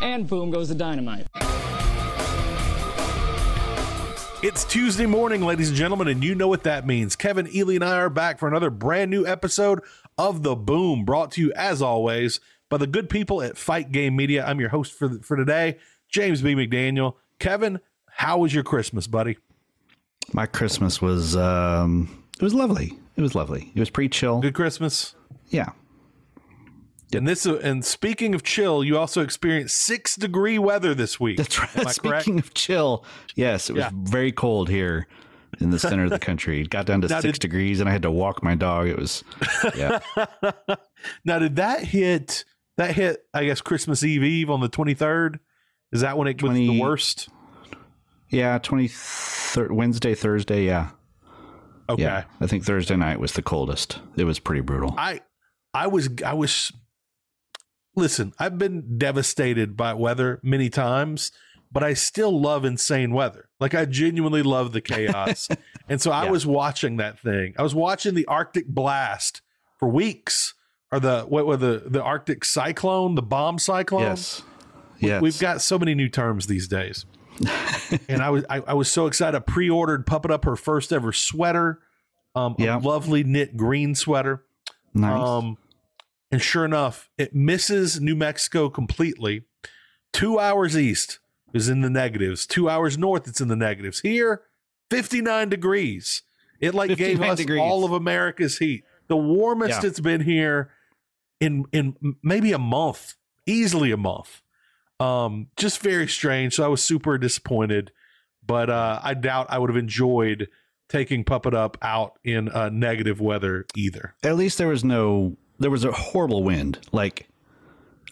And boom goes the dynamite. It's Tuesday morning, ladies and gentlemen, and you know what that means. Kevin Ely and I are back for another brand new episode of The Boom, brought to you as always by the good people at Fight Game Media. I'm your host for for today, James B. McDaniel. Kevin, how was your Christmas, buddy? My Christmas was um it was lovely. It was lovely. It was pretty chill. Good Christmas. Yeah. And this, uh, and speaking of chill, you also experienced six degree weather this week. That's right. Am I Speaking correct? of chill, yes, it was Yeah. very cold here in the center of the country. It got down to Now, six did- degrees, and I had to walk my dog. It was, yeah, now, did that hit? That hit, I guess, Christmas Eve Eve on the twenty third. Is that when it was the worst? yeah. Twenty third Wednesday, Thursday, yeah, Okay, yeah. I think Thursday night was the coldest. It was pretty brutal. I, I was, I was. Listen, I've been devastated by weather many times, but I still love insane weather. Like I genuinely love the chaos, and so I Yeah. was watching that thing. I was watching the Arctic blast for weeks, or the what were the the Arctic cyclone, the bomb cyclone. yes, We- yes. We've got so many new terms these days. and I was I, I was so excited. I pre-ordered Puppet Up her first ever sweater. Um Yeah. a lovely knit green sweater. nice. Um and sure enough, it misses New Mexico completely. Two hours east is in the negatives. Two hours north, it's in the negatives. Here, 59 degrees. It like gave us degrees. all of America's heat. The warmest Yeah. it's been here in in maybe a month, easily a month. Um, just very strange. So I was super disappointed, but uh, I doubt I would have enjoyed taking Puppet Up out in uh, negative weather either. At least there was no. There was a horrible wind. Like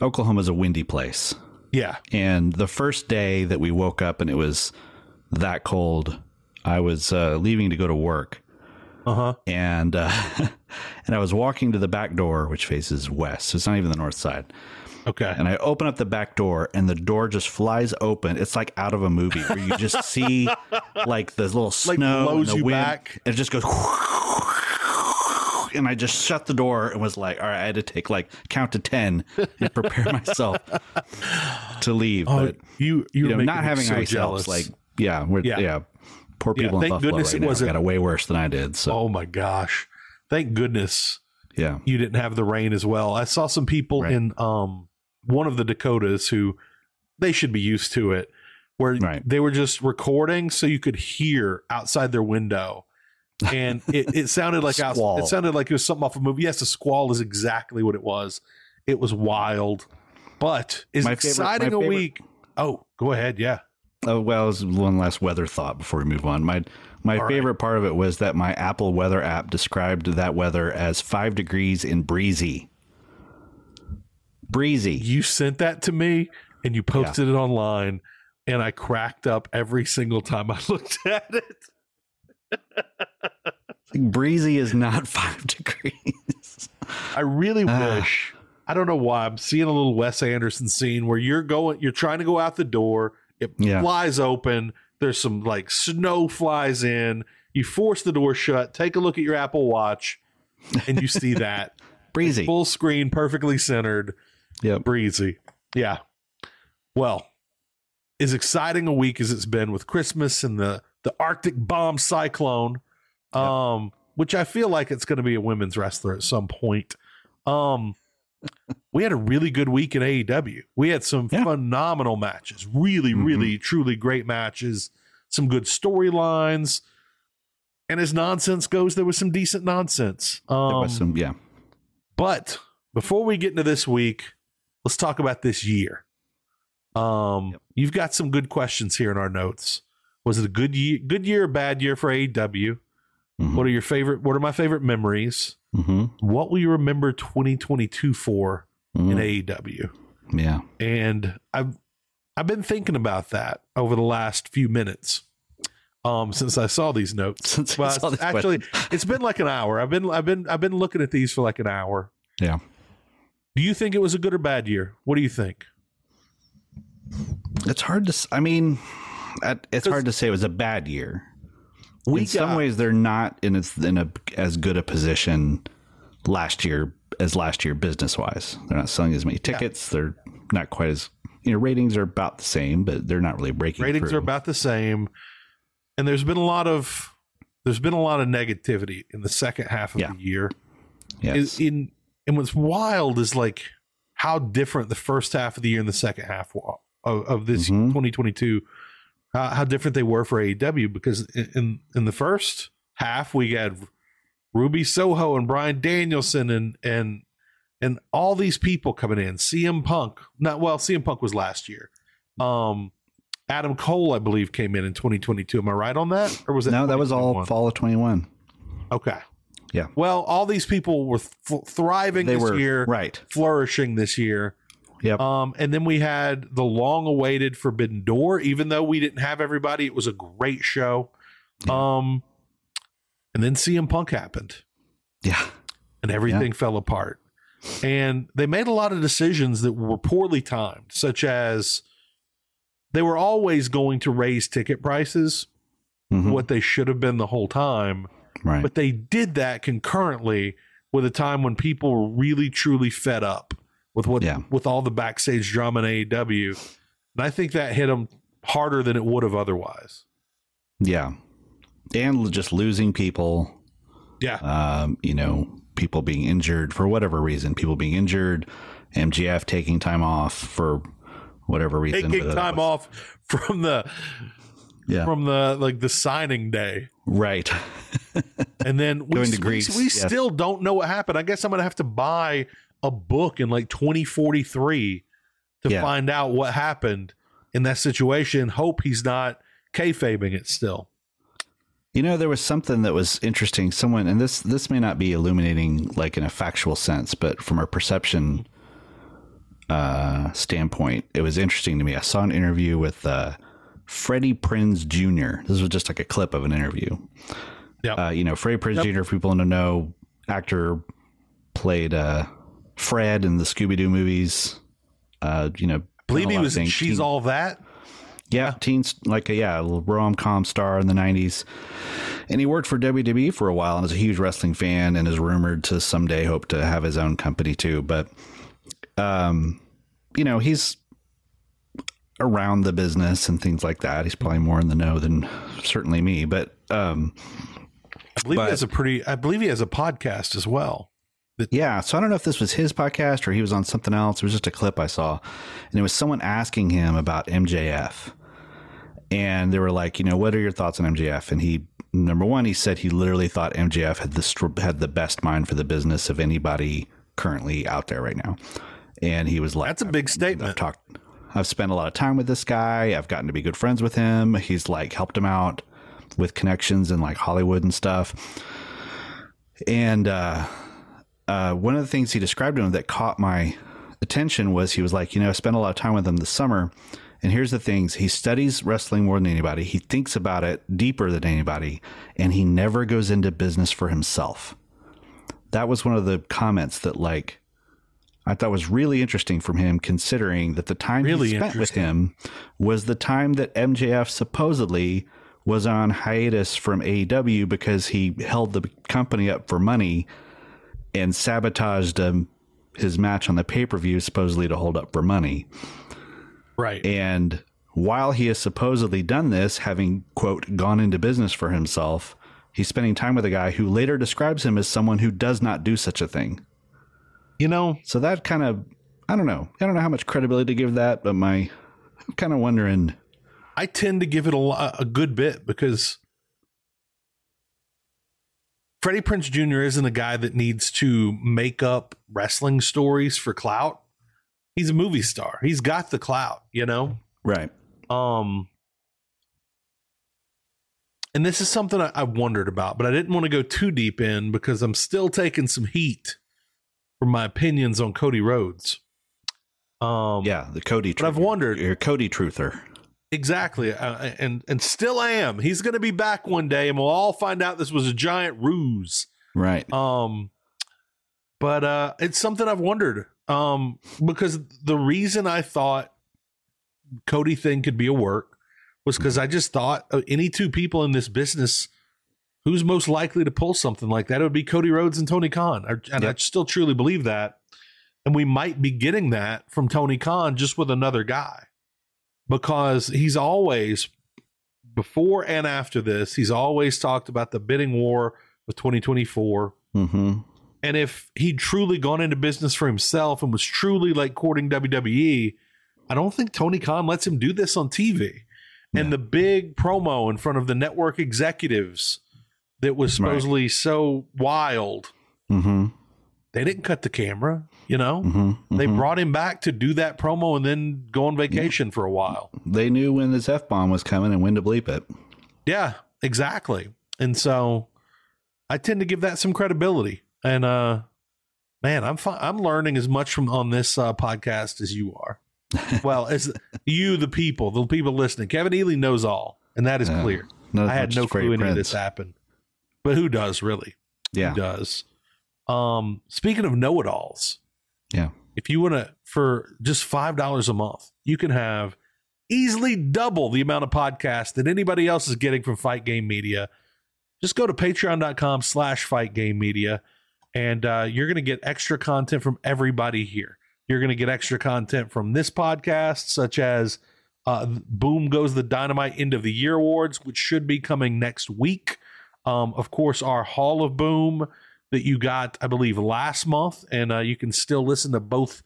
Oklahoma's a windy place. Yeah, And the first day that we woke up and it was that cold, I was uh, leaving to go to work, uh huh. and uh, and I was walking to the back door, which faces west. So it's not even the north side. Okay. And I open up the back door, and the door just flies open. It's like out of a movie where you just see like the little Like snow blows and the you wind. back. And it just goes. And I just shut the door and was like, "All right." I had to take like count to ten and prepare myself to leave. Oh, but you you, you know, not having so ice jealous. helps. Like, yeah, we're, Yeah. yeah, Poor Yeah, people in thank Buffalo goodness right it now got it way worse than I did. So oh my gosh, thank goodness yeah, you didn't have the rain as well. I saw some people Right. in um one of the Dakotas who they should be used to it, where Right. they were just recording so you could hear outside their window. And it, it sounded like Squall. it sounded like it was something off a movie. Yes, a squall is exactly what it was. It was wild. But is My favorite- exciting my a favorite- week. Oh, go ahead. Yeah. Oh well, as one last weather thought before we move on. My my All right. favorite part of it was that my Apple Weather app described that weather as five degrees and breezy. Breezy. You sent that to me and you posted it online, and I cracked up every single time I looked at it. Breezy is not five degrees. I really Ah. wish. I don't know why. I'm seeing a little Wes Anderson scene where you're going, you're trying to go out the door. It Yeah. flies open. There's some like snow flies in. You force the door shut. Take a look at your Apple Watch, and you see that Breezy. full screen, perfectly centered, Yeah, breezy. Yeah. Well, as exciting a week as it's been with Christmas and the the Arctic bomb cyclone, um, which I feel like it's going to be a women's wrestler at some point. Um, we had a really good week in AEW. We had some Yeah. phenomenal matches, really, Mhm. really, truly great matches. Some good storylines, and as nonsense goes, there was some decent nonsense. Um, There was some, yeah. but before we get into this week, let's talk about this year. Um, Yep. you've got some good questions here in our notes. Was it a good year, good year, or bad year for AEW? Mhm. What are your favorite? What are my favorite memories? Mhm. What will you remember 2022 for in Mhm. AEW? Yeah. And I've I've been thinking about that over the last few minutes. Um, since I saw these notes. Since I Well, saw this actually, it's been like an hour. I've been I've been I've been looking at these for like an hour. Yeah. Do you think it was a good or bad year? What do you think? It's hard to. I mean, it's hard to say it was a bad year. We in some ways, they're not in as in a as good a position last year as last year business wise. They're not selling as many tickets. They're not quite as you know ratings are about the same, but they're not really breaking. ratings through. are about the same, and there's been a lot of there's been a lot of negativity in the second half of Yeah. the year. yes. In and what's wild is like how different the first half of the year and the second half of, of this Mhm. 2022 how, how different they were for AEW because in, in in the first half we had Ruby Soho and Bryan Danielson and and and all these people coming in. CM Punk not well CM Punk was last year. Um Adam Cole I believe came in in 2022 am I right on that? Or was it no, that was all fall of twenty one. okay. Yeah. well all these people were th- thriving They this were year right. flourishing this year Yep. um, and then we had the long awaited Forbidden Door. Even though we didn't have everybody, it was a great show. Um, and then CM Punk happened yeah. and everything fell apart. And they made a lot of decisions that were poorly timed, such as they were always going to raise ticket prices, Mhm. what they should have been the whole time. Right. But they did that concurrently with a time when people were really truly fed up with what Yeah. with all the backstage drama in AEW. And I think that hit them harder than it would have otherwise. yeah. And just losing people. Yeah. um, you know, people being injured for whatever reason, people being injured, MJF taking time off for whatever reason. Taking time was- off from the Yeah. from the like the signing day. right. And then we, Going to we- Greece, we yes. still don't know what happened. I guess I'm gonna have to buy a book in like 2043 to Yeah. find out what happened in that situation. Hope he's not kayfabing it still. You know, there was something that was interesting. Someone, and this this may not be illuminating like in a factual sense, but from a perception uh, standpoint, it was interesting to me. I saw an interview with uh, Freddie Prinze Jr. This was just like a clip of an interview. Yeah. Uh, you know, Freddie Prinze Yep. Jr. For people don't know, actor played uh, Fred in the Scooby Doo movies. Uh, you know, believe he was things. She's Teen- All That. yeah, teens like a yeah, a little rom com star in the nineties, and he worked for WWE for a while and is a huge wrestling fan and is rumored to someday hope to have his own company too. But, um, you know, he's around the business and things like that. He's probably more in the know than certainly me. But um, I believe But- he has a pretty. I believe he has a podcast as well. Yeah, so I don't know if this was his podcast or he was on something else. It was just a clip I saw, and it was someone asking him about MJF, and they were like, you know, what are your thoughts on MJF? And he, number one, he said he literally thought MJF had the had the best mind for the business of anybody currently out there right now, And he was like, That's a big statement. I've talked, I've spent a lot of time with this guy. I've gotten to be good friends with him. He's like helped him out with connections in like Hollywood and stuff. And uh, uh, one of the things he described to him that caught my attention was he was like, you know, I spent a lot of time with him this summer. And here's the things he studies wrestling more than anybody, he thinks about it deeper than anybody, and he never goes into business for himself. That was one of the comments that, like, I thought was really interesting from him, considering that the time Really he spent with him was the time that MJF supposedly was on hiatus from AEW because he held the company up for money and sabotaged um, his match on the pay per view, supposedly to hold up for money. Right. And while he has supposedly done this, having, quote, gone into business for himself, he's spending time with a guy who later describes him as someone who does not do such a thing. you know, So that kind of, I don't know. I don't know how much credibility to give that, but my, I'm kind of wondering. I tend to give it a, a good bit because Freddie Prinze Jr. isn't a guy that needs to make up wrestling stories for clout. He's a movie star. He's got the clout, you know? Right. Um, and this is something I, I wondered about, but I didn't want to go too deep in because I'm still taking some heat from my opinions on Cody Rhodes. Um, Yeah, the Cody. But I've wondered- You're Cody truther. Exactly, uh, and and still am. He's going to be back one day, and we'll all find out this was a giant ruse. Right. Um, but uh, it's something I've wondered. Um, because the reason I thought Cody thing could be a work was because I just thought uh, any two people in this business who's most likely to pull something like that it would be Cody Rhodes and Tony Khan, I- and I still truly believe that. And we might be getting that from Tony Khan just with another guy because he's always before and after this, he's always talked about the bidding war with 2024. Mm-hmm. And if he'd truly gone into business for himself and was truly like courting WWE, I don't think Tony Khan lets him do this on TV. And the big promo in front of the network executives that was Right. supposedly so wild, Mm-hmm. They didn't cut the camera, you know? Mm-hmm. They brought him back to do that promo and then go on vacation for a while. They knew when this f bomb was coming and when to bleep it. Yeah, exactly. And so I tend to give that some credibility. And uh man, I'm fi- I'm learning as much from on this uh, podcast as you are. well, as you the people, the people listening. Kevin Ely knows all, and that is Yeah. clear. I had no clue any of this happened. But who does really? Yeah. Who does? Um speaking of know-it-alls, Yeah. if you want to for just five dollars a month you can have easily double the amount of podcasts that anybody else is getting from fight game media. Just go to patreon.com slash fight game media and uh, you're going to get extra content from everybody here. You're going to get extra content from this podcast such as uh, boom goes the dynamite end of the year awards which should be coming next week. Um, of course our hall of boom that you got, I believe, last month, and uh, you can still listen to both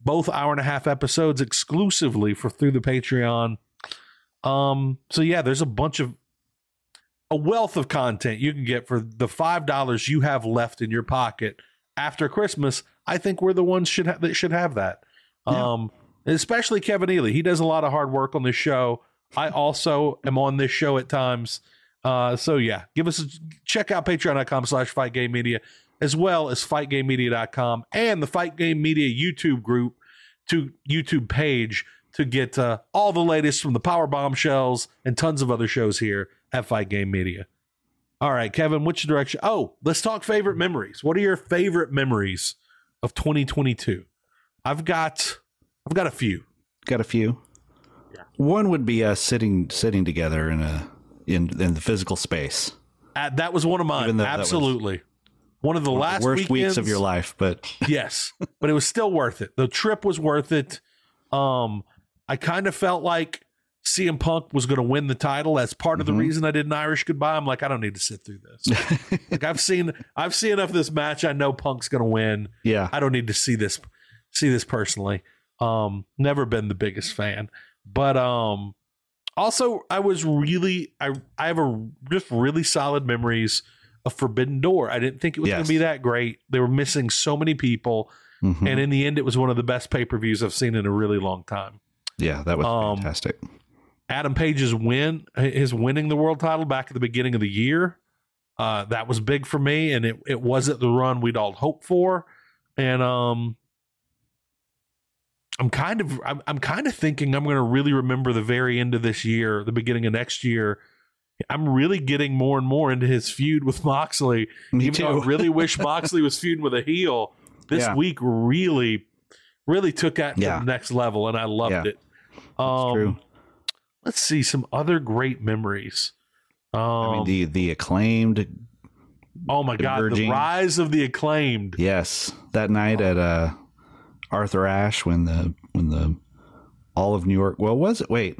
both hour and a half episodes exclusively for through the Patreon. Um, so yeah, there's a bunch of a wealth of content you can get for the five dollars you have left in your pocket after Christmas. I think we're the ones should ha- that should have that. Um, especially Kevin Ely. He does a lot of hard work on this show. I also am on this show at times. Uh, so yeah, give us a check out patreon.com slash fight game media as well as fightgamemedia.com and the fight game media YouTube group to YouTube page to get uh, all the latest from the power bombshells and tons of other shows here at Fight Game Media. All right, Kevin, which direction? Oh, let's talk favorite memories. What are your favorite memories of 2022? I've got I've got a few. Got a few. Yeah. One would be us sitting sitting together in a in in the physical space. Uh, that was one of mine. Even though that was Absolutely. one of the last Worst weeks of your life, but yes, but it was still worth it. The trip was worth it. Um, I kind of felt like CM Punk was going to win the title. That's part of the Mhm. reason I did an Irish goodbye. I'm like, I don't need to sit through this. like I've seen, I've seen enough of this match. I know Punk's going to win. yeah, I don't need to see this, see this personally. Um, never been the biggest fan, but um, also I was really, I I have a just really solid memories of Forbidden Door. I didn't think it was going to be that great. They were missing so many people. Mhm. And in the end, it was one of the best pay per views I've seen in a really long time. yeah, that was um, fantastic. Adam Page's win, his winning the world title back at the beginning of the year, uh, that was big for me, and it it wasn't the run we'd all hoped for, and um, I'm kind of I'm, I'm kind of thinking I'm going to really remember the very end of this year, the beginning of next year. I'm really getting more and more into his feud with Moxley. Me Even though too. I really wish Moxley was feuding with a heel. This Yeah. week really, really took that to the next level, and I loved Yeah. it. Um, true. Let's see some other great memories. Um, I mean, the the acclaimed. oh my god, the rise of the acclaimed. Yes, that night at uh, Arthur Ashe when the when the all of New York. Well, was it? Wait,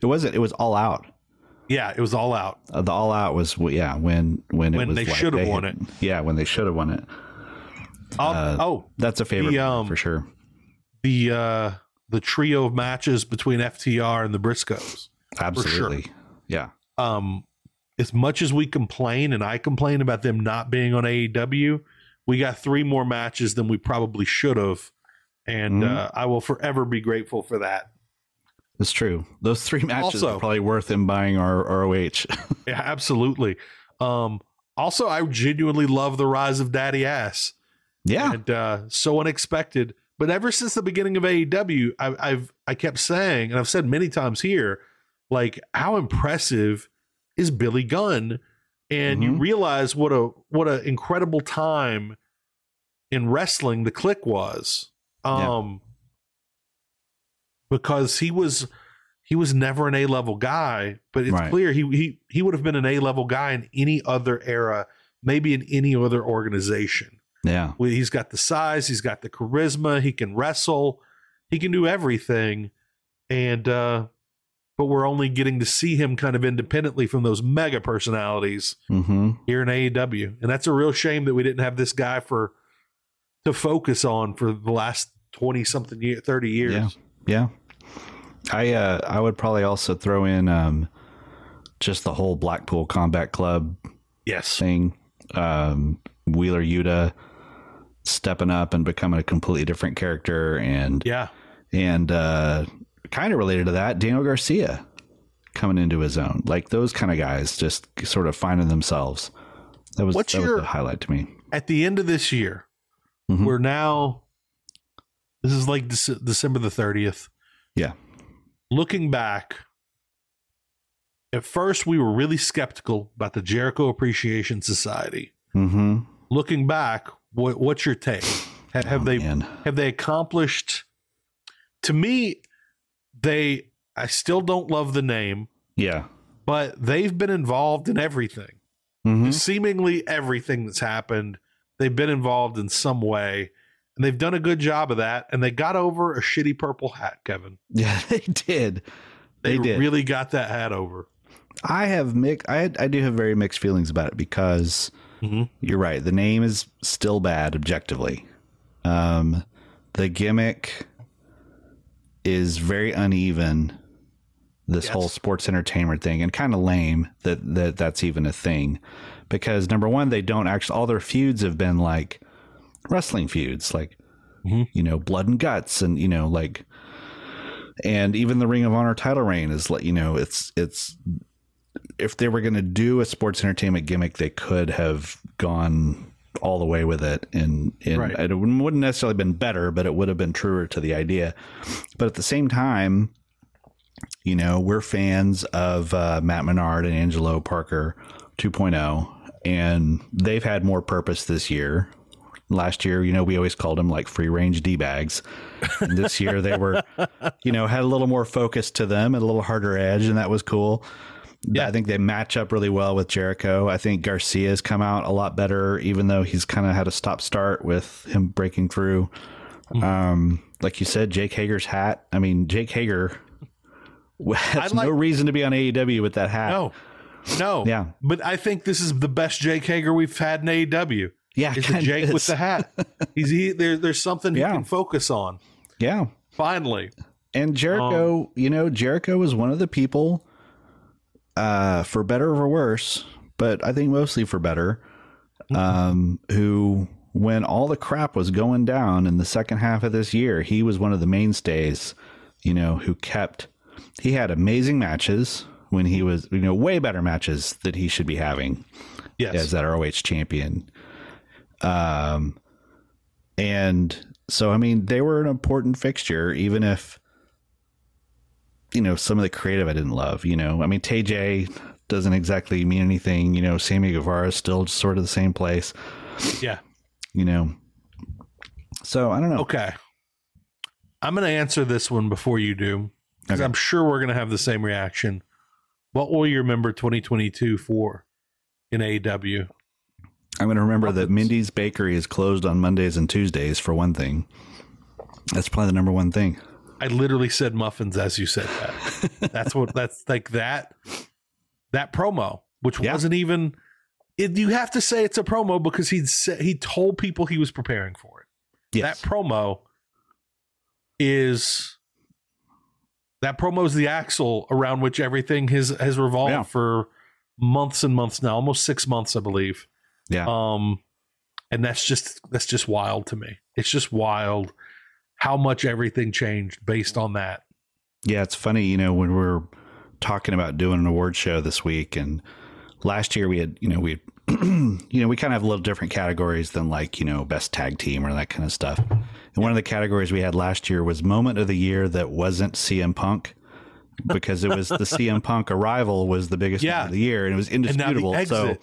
it wasn't. It was all out. Yeah, it was all out. Uh, the all out was yeah when when it When they like should have won it. Yeah, when they should have won it. Oh, Uh, oh, That's a favorite The, um, for sure. the uh, the trio of matches between FTR and the Briscoes. Absolutely. Yeah. um, as much as we complain and I complain about them not being on AEW, we got three more matches than we probably should have, and Mhm. uh, I will forever be grateful for that. It's true. Those three matches Also- are probably worth him buying our ROH. Yeah, absolutely. Um, also, I genuinely love the rise of Daddy Ass. yeah. and uh, so unexpected. But ever since the beginning of AEW, I, I've I kept saying, and I've said many times here, like how impressive is Billy Gunn, and you Mhm. realize what a what an incredible time in wrestling the Kliq was, Yeah. um, because he was he was never an A level guy, but it's Right. clear he he he would have been an A level guy in any other era, maybe in any other organization. Yeah. He's got the size, he's got the charisma, he can wrestle, he can do everything. And uh but we're only getting to see him kind of independently from those mega personalities Mm-hmm. here in AEW. And that's a real shame that we didn't have this guy for to focus on for the last 20 something year 30 years. Yeah. Yeah. I uh I would probably also throw in um just the whole Blackpool Combat Club Yes. thing. Um Wheeler Yuta stepping up and becoming a completely different character and Yeah. and uh kind of related to that, Daniel Garcia coming into his own. Like those kind of guys just sort of finding themselves. That was What's that your- was the highlight to me. At the end of this year, Mhm. we're now this is like Dece- December the 30th. Yeah. looking back, at first we were really skeptical about the Jericho Appreciation Society. Mm-hmm. Looking back, what, what's your take? Ha- Have Oh, they man. have they accomplished? To me, they. I still don't love the name, Yeah. but they've been involved in everything. Mm-hmm. Seemingly everything that's happened, they've been involved in some way, and they've done a good job of that. And they got over a shitty purple hat, Kevin. Yeah, they did. They, They did. really got that hat over. I have mixed. I I do have very mixed feelings about it because Mhm. you're right. The name is still bad objectively. Um, the gimmick is very uneven. This Yes. whole sports entertainment thing, and kind of lame that that that's even a thing, because number one, they don't actually. All their feuds have been like wrestling feuds, like Mhm. you know, blood and guts, and you know, like, and even the Ring of Honor title reign is like you know, it's it's if they were going to do a sports entertainment gimmick, they could have gone all the way with it, and, and Right. it wouldn't necessarily been better, but it would have been truer to the idea. But at the same time, you know, we're fans of uh, Matt Menard and Angelo Parker 2.0, and they've had more purpose this year. Last year, you know, we always called them like free range D bags. And this year, they were, you know, had a little more focus to them and a little harder edge, and that was cool. Yeah. I think they match up really well with Jericho. I think Garcia's come out a lot better, even though he's kind of had a stop start with him breaking through. Mm-hmm. Um, like you said, Jake Hager's hat. I mean, Jake Hager has like- no reason to be on AEW with that hat. No, no. Yeah. But I think this is the best Jake Hager we've had in AEW. Yeah, Is the Jake with the hat. He's he, there. There's something he can focus on. Yeah. Finally, And Jericho, Um, you know, Jericho was one of the people, uh, for better or worse, but I think mostly for better, Mm-hmm. um, who when all the crap was going down in the second half of this year, he was one of the mainstays, you know, who kept, he had amazing matches when he was, you know, way better matches that he should be having Yes. as that ROH champion. Um, and so, I mean, they were an important fixture, even if, you know, some of the creative I didn't love, you know, I mean, TJ doesn't exactly mean anything, you know, Sammy Guevara is still sort of the same place, Yeah. you know. So I don't know. Okay. I'm going to answer this one before you do because Okay. I'm sure we're going to have the same reaction. What will you remember 2022 for in AEW? I'm going to remember that Mindy's Bakery is closed on Mondays and Tuesdays for one thing. That's probably the number one thing. I literally said muffins as you said that. that's what that's like that that promo, which Yeah. wasn't even. It, you have to say it's a promo because he said he told people he was preparing for it. Yes. That promo is that promo is the axle around which everything has has revolved Yeah. for months and months now, almost six months, I believe. Yeah. Um, and that's just that's just wild to me. It's just wild how much everything changed based on that. Yeah, it's funny, you know, when we're talking about doing an award show this week and last year we had, you know, we you know, we kind of have a little different categories than like, you know, best tag team or that kind of stuff. And one of the categories we had last year was moment of the year that wasn't CM Punk because it was the CM Punk arrival was the biggest Yeah. moment of the year and it was indisputable. So.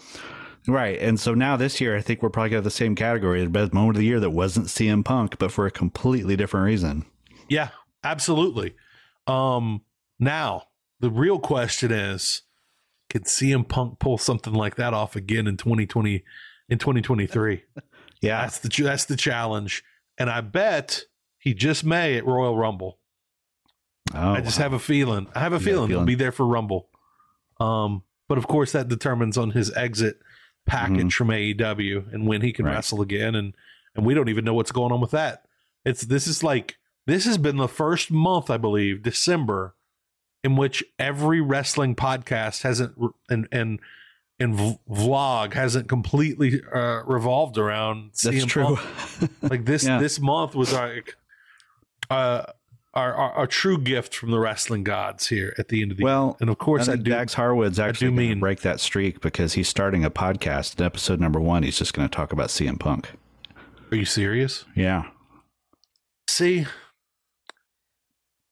Right. And so now this year I think we're probably gonna have the same category, the best moment of the year that wasn't CM Punk, but for a completely different reason. Yeah, absolutely. Um, now the real question is, can CM Punk pull something like that off again in 2020 in 2023? Yeah. That's the that's the challenge, and I bet he just may at Royal Rumble. Oh, I just wow. have a feeling. I have a got a feeling he'll be there for Rumble. Um, but of course that determines on his exit package from AEW and when he can Mm-hmm. Right. wrestle again, and and we don't even know what's going on with that. It's this is like this has been the first month, I believe, December, in which every wrestling podcast hasn't and and and vlog hasn't completely uh, revolved around That's CM true. Like this Yeah. this month was like uh our, our true gift from the wrestling gods here at the end of the Well, year. And of course I I, do Dax Harwood's actually going to break that streak because he's starting a podcast. In episode number one, he's just going to talk about CM Punk. Are you serious? Yeah. See,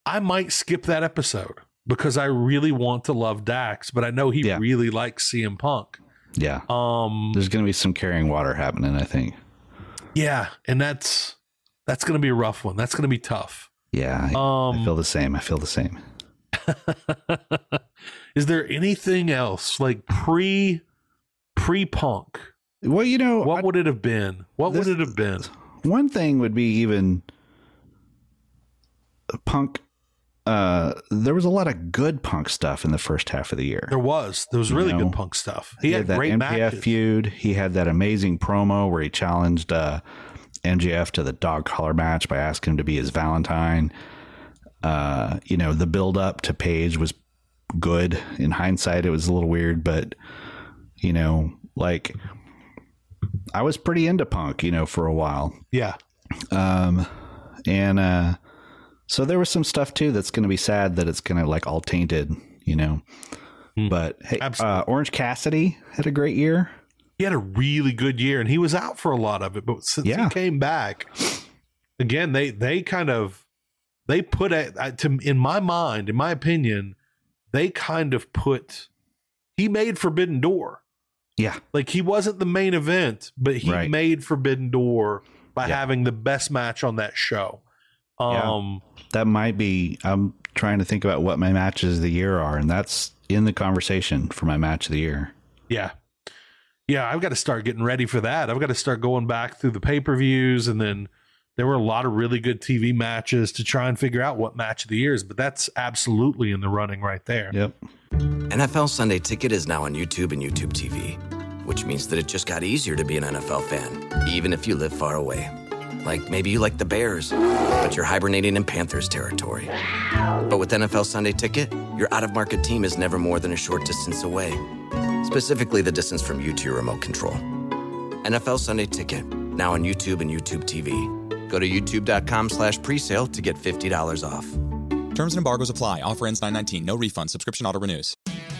I might skip that episode because I really want to love Dax, but I know he Yeah. really likes CM Punk. Yeah. Um There's going to be some carrying water happening, I think. yeah, and that's that's going to be a rough one. That's going to be tough. Yeah. I, Um I feel the same. I feel the same. Is there anything else like pre pre punk? Well, you know, What I- would it have been? What This- would it have been? one thing would be even Punk. Uh, there was a lot of good Punk stuff in the first half of the year. There was. There was You really know, good punk stuff. He, He had, had that great MJF matches. feud. He had that amazing promo where he challenged uh, MJF to the dog collar match by asking him to be his Valentine. Uh, you know, the build up to Page was good. In hindsight, it was a little weird, but you know, like I was pretty into punk, you know, for a while. Yeah. Um, and uh, so there was some stuff too that's going to be sad that it's going to like all tainted, you know. Hmm. But hey, uh, Orange Cassidy had a great year. He had a really good year and he was out for a lot of it, but since Yeah. he came back, again, they they kind of they put it to in my mind, in my opinion, they kind of put he made Forbidden Door. Yeah, Like he wasn't the main event, but he Right. made Forbidden Door by Yeah. having the best match on that show. Yeah. Um that might be. I'm trying to think about what my matches of the year are, and that's in the conversation for my match of the year. Yeah. Yeah, I've got to start getting ready for that. I've got to start going back through the pay per views. And then there were a lot of really good TV matches to try and figure out what match of the year is. But that's absolutely in the running right there. Yep. NFL Sunday Ticket is now on YouTube and YouTube TV, which means that it just got easier to be an NFL fan, even if you live far away. Like maybe you like the Bears, but you're hibernating in Panthers territory. But with NFL Sunday Ticket, your out of market team is never more than a short distance away, specifically the distance from you to your remote control. NFL Sunday Ticket, now on YouTube and YouTube TV. Go to youtube.com slash presale to get $50 off. Terms and embargoes apply. Offer ends 919. No refund. Subscription auto renews.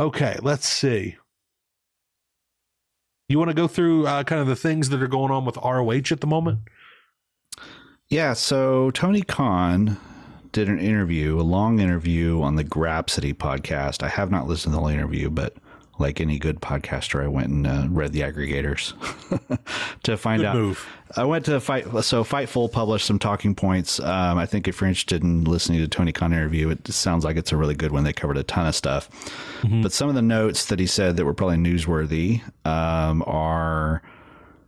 Okay, let's see. You want to go through uh, kind of the things that are going on with ROH at the moment? Yeah, so Tony Khan did an interview, a long interview on the Grapsody podcast. I have not listened to the whole interview, but like any good podcaster, I went and uh, read the aggregators to find Good out. move. I went to fight. So Fightful published some talking points. Um, I think if you're interested in listening to Tony Khan interview, it sounds like it's a really good one. They covered a ton of stuff. But some of the notes that he said that were probably newsworthy um, are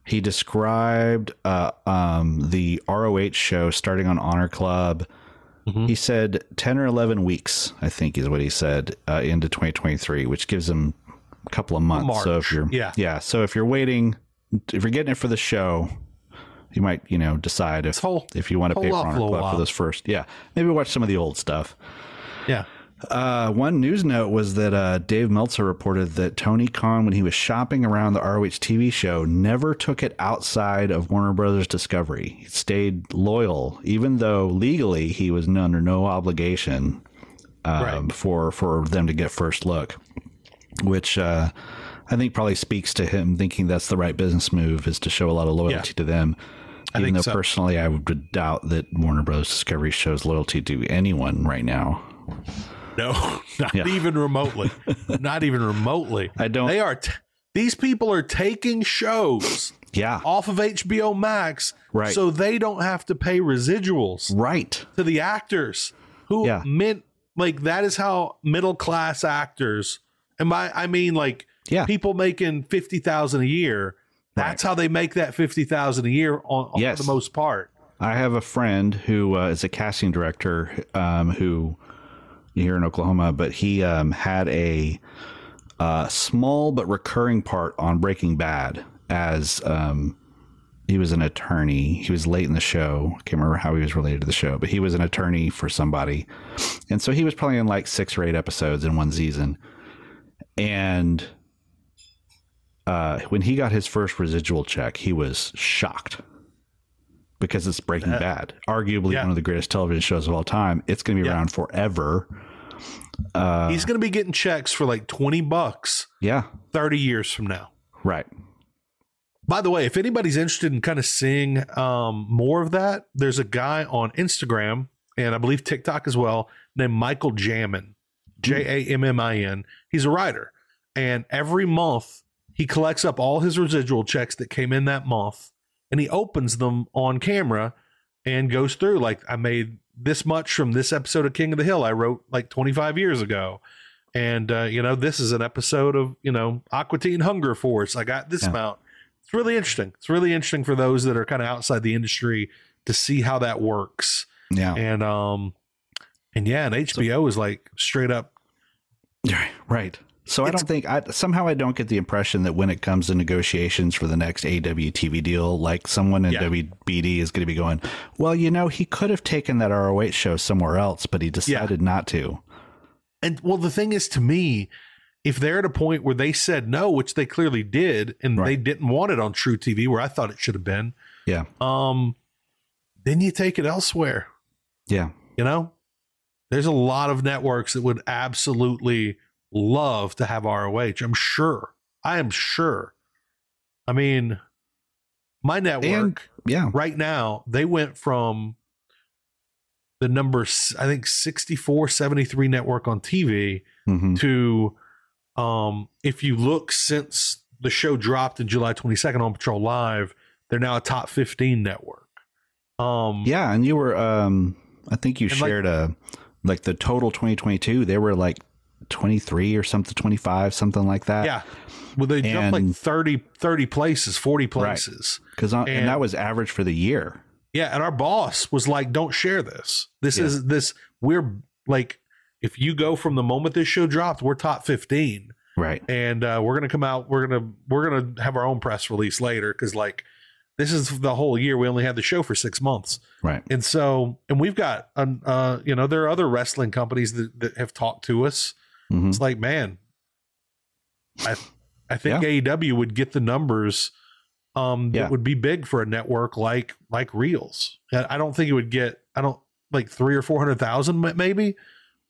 he described uh, um, the ROH show starting on Honor Club. He said 10 or 11 weeks, I think is what he said, uh, into 2023, which gives him couple of months. So if you're, yeah. yeah. So if you're waiting, if you're getting it for the show, you might, you know, decide if, hold- if you want to pay for off Honor Club while. for this first. Yeah. Maybe watch some of the old stuff. Yeah. Uh, one news note was that uh, Dave Meltzer reported that Tony Khan, when he was shopping around the ROH TV show, never took it outside of Warner Brothers Discovery. He stayed loyal, even though legally he was under no obligation um, Right. for for them to get first look, which uh, I think probably speaks to him thinking that's the right business move is to show a lot of loyalty Yeah. to them. I Even think though so. personally, I would doubt that Warner Bros. Discovery shows loyalty to anyone right now. No, not Yeah. even remotely. not even remotely. I don't- They are. T- these people are taking shows Yeah, off of HBO Max, Right. So they don't have to pay residuals right. to the actors who Yeah. meant like that is how middle class actors. And by I mean like Yeah. people making fifty thousand a year. That's how they make that fifty thousand a year on, on Yes. for the most part. I have a friend who uh, is a casting director um, who here in Oklahoma, but he um, had a uh, small but recurring part on Breaking Bad as um, he was an attorney. He was late in the show. I can't remember how he was related to the show, but he was an attorney for somebody. And so he was probably in like six or eight episodes in one season. And uh, when he got his first residual check, he was shocked because it's Breaking Bad, arguably Yeah. one of the greatest television shows of all time. It's going to be Yeah. around forever. Uh, He's going to be getting checks for like twenty bucks yeah, thirty years from now. right. By the way, if anybody's interested in kind of seeing um, more of that, there's a guy on Instagram and I believe TikTok as well named Michael Jammin, J A M M I N. He's a writer, and every month he collects up all his residual checks that came in that month, and he opens them on camera and goes through like I made this much from this episode of King of the Hill I wrote like 25 years ago. And uh, you know, this is an episode of, you know, Aqua Teen Hunger Force. I got this Yeah. amount. It's really interesting. It's really interesting for those that are kind of outside the industry to see how that works. Yeah, And um and yeah, and HBO is like straight up right. So I don't think I somehow I don't get the impression that when it comes to negotiations for the next AWTV deal, like someone in Yeah. WBD is going to be going, well, you know, he could have taken that ROH show somewhere else, but he decided not to. And well, the thing is, to me, if they're at a point where they said no, which they clearly did, and they didn't want it on truTV, where I thought it should have been, Yeah, um, then you take it elsewhere. yeah, You know, there's a lot of networks that would absolutely love to have ROH. I'm sure. I am sure. I mean, my network and yeah, right now they went from the number I think 64 73 network on TV hmm to um if you look since the show dropped in July 22nd on Patrol Live, they're now a top 15 network. Um yeah. And you were, um, I think you And, like- shared a like the total 2022. They were like 23 or something, 25, something like that. Yeah. Well, they jumped like And- 30, 30 places, 40 places. Because and, And- that was average for the year. Yeah. And our boss was like, don't share this. This Yeah. is this. We're like, if you go from the moment this show dropped, we're top 15. Right. and uh, we're gonna come out. We're gonna we're gonna have our own press release later because like this is the whole year. We only had the show for six months, Right. and so and we've got um, uh you know there are other wrestling companies that, that have talked to us. Mhm. It's like man, I I think AEW would get the numbers um that Yeah. would be big for a network like like Reelz. And I don't think it would get I don't like three or four hundred thousand maybe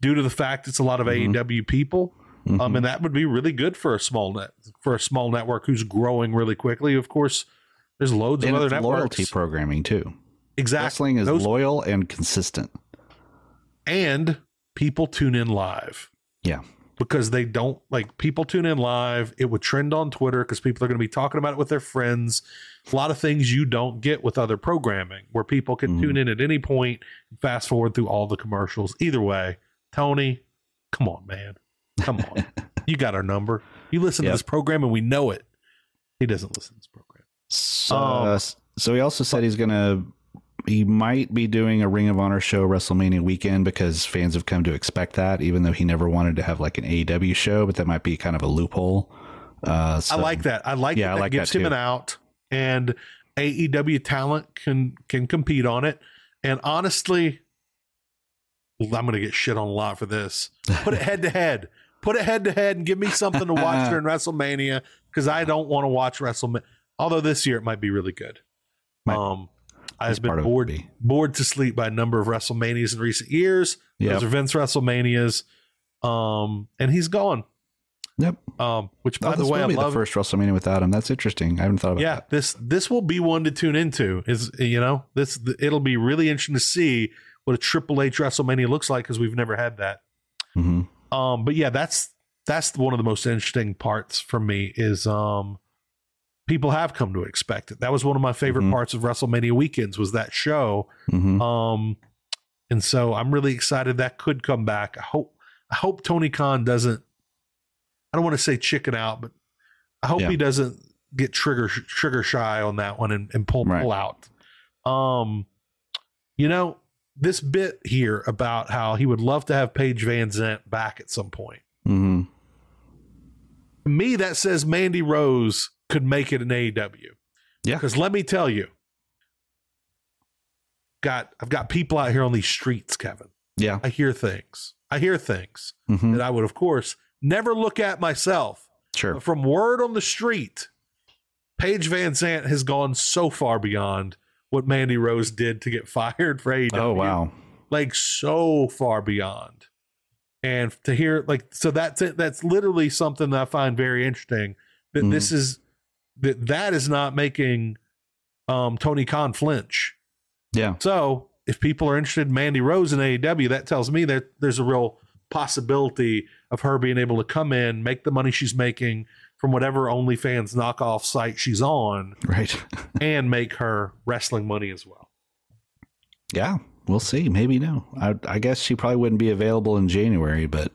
due to the fact it's a lot of Mhm. AEW people. Mhm. Um, and that would be really good for a small net for a small network who's growing really quickly. Of course, there's loads and of other networks. loyalty programming too. exactly. Wrestling is Those- loyal and consistent. and people tune in live Yeah. because they don't like people tune in live. It would trend on Twitter because people are going to be talking about it with their friends. A lot of things you don't get with other programming where people can Mhm. tune in at any point fast forward through all the commercials. Either way, Tony, come on, man. Come on. you got our number. You listen to this program and we know it. He doesn't listen to this program. So, Um, uh, so he also said he's gonna he might be doing a Ring of Honor show WrestleMania weekend because fans have come to expect that, even though he never wanted to have like an AEW show, but that might be kind of a loophole. Uh, so, I like that. I like Yeah, that. I like gives that him an out, and AEW talent can can compete on it. And honestly, I'm going to get shit on a lot for this. Put it head to head. Put it head to head and give me something to watch during WrestleMania because I don't want to watch WrestleMania. Although this year it might be really good. Might- um, I've been part of it bored be. bored to sleep by a number of WrestleManias in recent years. Yep. Those are Vince WrestleManias. Um, and he's gone. Yep. Um, which Oh, by the way, I love the first WrestleMania without him. That's interesting. I haven't thought about it. yeah that. this this will be one to tune into is you know this it'll be really interesting to see what a triple h wrestlemania looks like because we've never had that hmm um but yeah that's that's one of the most interesting parts for me is um people have come to expect it. That was one of my favorite Mhm. parts of wrestlemania weekends was that show. Hmm um and so i'm really excited that could come back. I hope i hope tony khan doesn't i don't want to say chicken out but i hope Yeah. he doesn't get trigger trigger shy on that one and, and pull Right. pull out. Um you know this bit here about how he would love to have paige VanZant back at some point. Hmm to me that says mandy rose could make it in aew Yeah. because let me tell you got i've got people out here on these streets kevin Yeah. I hear things. I hear things hmm that I would, of course, never look at myself. Sure. But from word on the street, Paige VanZant has gone so far beyond what Mandy Rose did to get fired for AEW. Oh wow. Like so far beyond. And to hear like so that's it. That's literally something that I find very interesting. That Mhm. this is that that is not making um Tony Khan flinch. Yeah. So if people are interested in Mandy Rose in AEW, that tells me that there's a real possibility of her being able to come in, make the money she's making from whatever OnlyFans knockoff site she's on, Right. and make her wrestling money as well. yeah. We'll see. Maybe no. I, I guess she probably wouldn't be available in January, but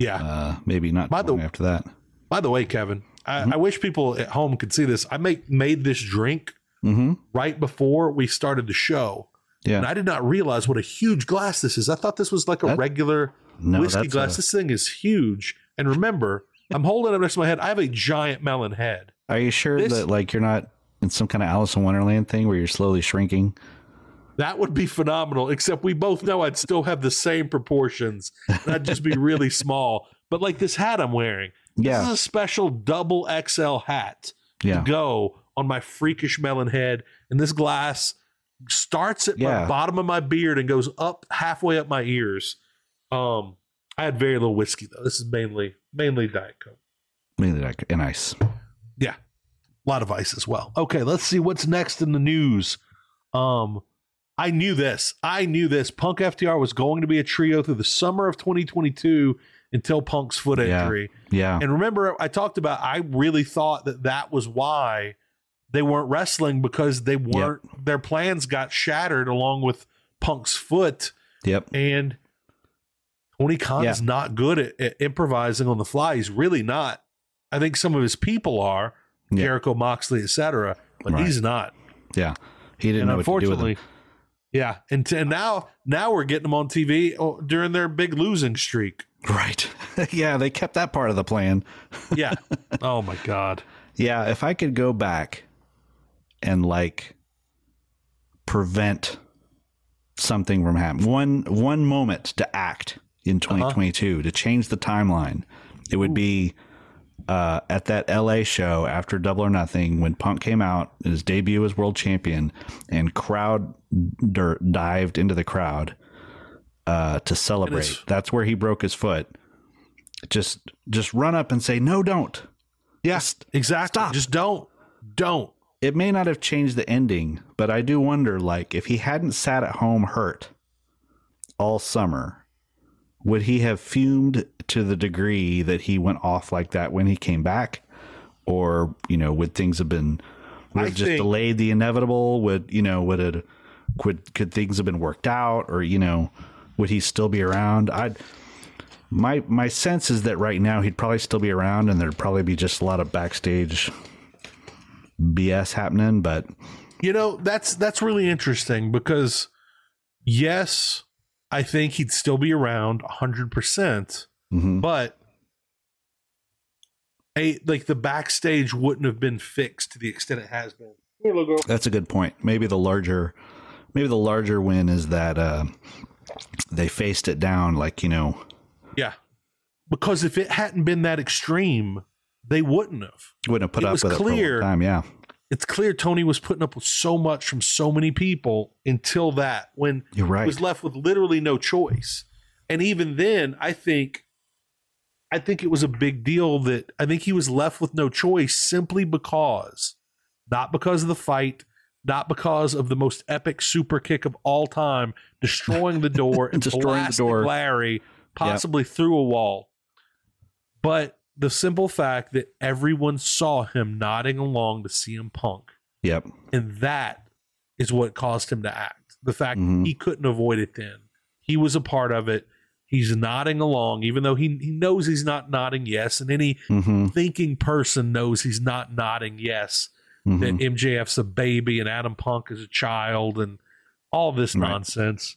Yeah. uh, maybe not By the- after that. By the way, Kevin, I, I wish people at home could see this. I make made this drink hmm right before we started the show. Yeah. And I did not realize what a huge glass this is. I thought this was like a That- regular no, whiskey glass. a- this thing is huge. And remember, I'm holding it up next to my head. I have a giant melon head. Are you sure This- that like you're not in some kind of Alice in Wonderland thing where you're slowly shrinking? That would be phenomenal, except we both know I'd still have the same proportions. I'd just be really small. But like this hat I'm wearing, this Yeah. is a special double XL hat Yeah. to go on my freakish melon head. And this glass starts at Yeah. the bottom of my beard and goes up halfway up my ears. Um, I had very little whiskey though. This is mainly mainly Diet Coke. Mainly like and ice. Yeah. A lot of ice as well. Okay, let's see what's next in the news. Um I knew this. I knew this. Punk FTR was going to be a trio through the summer of 2022 until Punk's foot Yeah. injury. Yeah. And remember I talked about I really thought that that was why they weren't wrestling because they weren't their plans got shattered along with Punk's foot Yep. and Tony Khan Yeah. is not good at, at improvising on the fly. He's really not. I think some of his people are Yeah. Jericho, Moxley, etc., but Right. he's not. Yeah, he didn't and know what to do with unfortunately, yeah, and, t- and now now we're getting them on TV oh, during their big losing streak. Right. yeah, they kept that part of the plan. Yeah. oh my God. Yeah, if I could go back and like prevent something from happening, one one moment to act in 2022 to change the timeline, it would be uh, at that LA show after Double or Nothing when Punk came out, his debut as world champion, and crowd dirt dived into the crowd uh, to celebrate. That's where he broke his foot. Just just run up and say no, don't. Yes, exactly. stop. Just don't, don't. it may not have changed the ending, but I do wonder like if he hadn't sat at home hurt all summer, would he have fumed to the degree that he went off like that when he came back? Or, you know, would things have been would it just think- delayed the inevitable? Would you know, would it could could things have been worked out or, you know, would he still be around? I my my sense is that right now he'd probably still be around and there'd probably be just a lot of backstage BS happening, but You know, that's that's really interesting because yes, I think he'd still be around 100%, mhm. but a like the backstage wouldn't have been fixed to the extent it has been. that's a good point. Maybe the larger maybe the larger win is that uh, they faced it down like, you know, Yeah. Because if it hadn't been that extreme, they wouldn't have. wouldn't have put It up was with it for a time, yeah. It's clear Tony was putting up with so much from so many people until that when You're right. he was left with literally no choice. And even then, I think I think it was a big deal that I think he was left with no choice simply because not because of the fight, not because of the most epic super kick of all time, destroying the door and Destroying the door. Larry possibly through a wall. But the simple fact that everyone saw him nodding along to CM Punk, Yep. and that is what caused him to act. The fact Mhm. he couldn't avoid it then. He was a part of it. He's nodding along, even though he, he knows he's not nodding yes. And any Mm-hmm. thinking person knows he's not nodding yes. Mm-hmm. That MJF's a baby and Adam Punk is a child and all this Right. nonsense.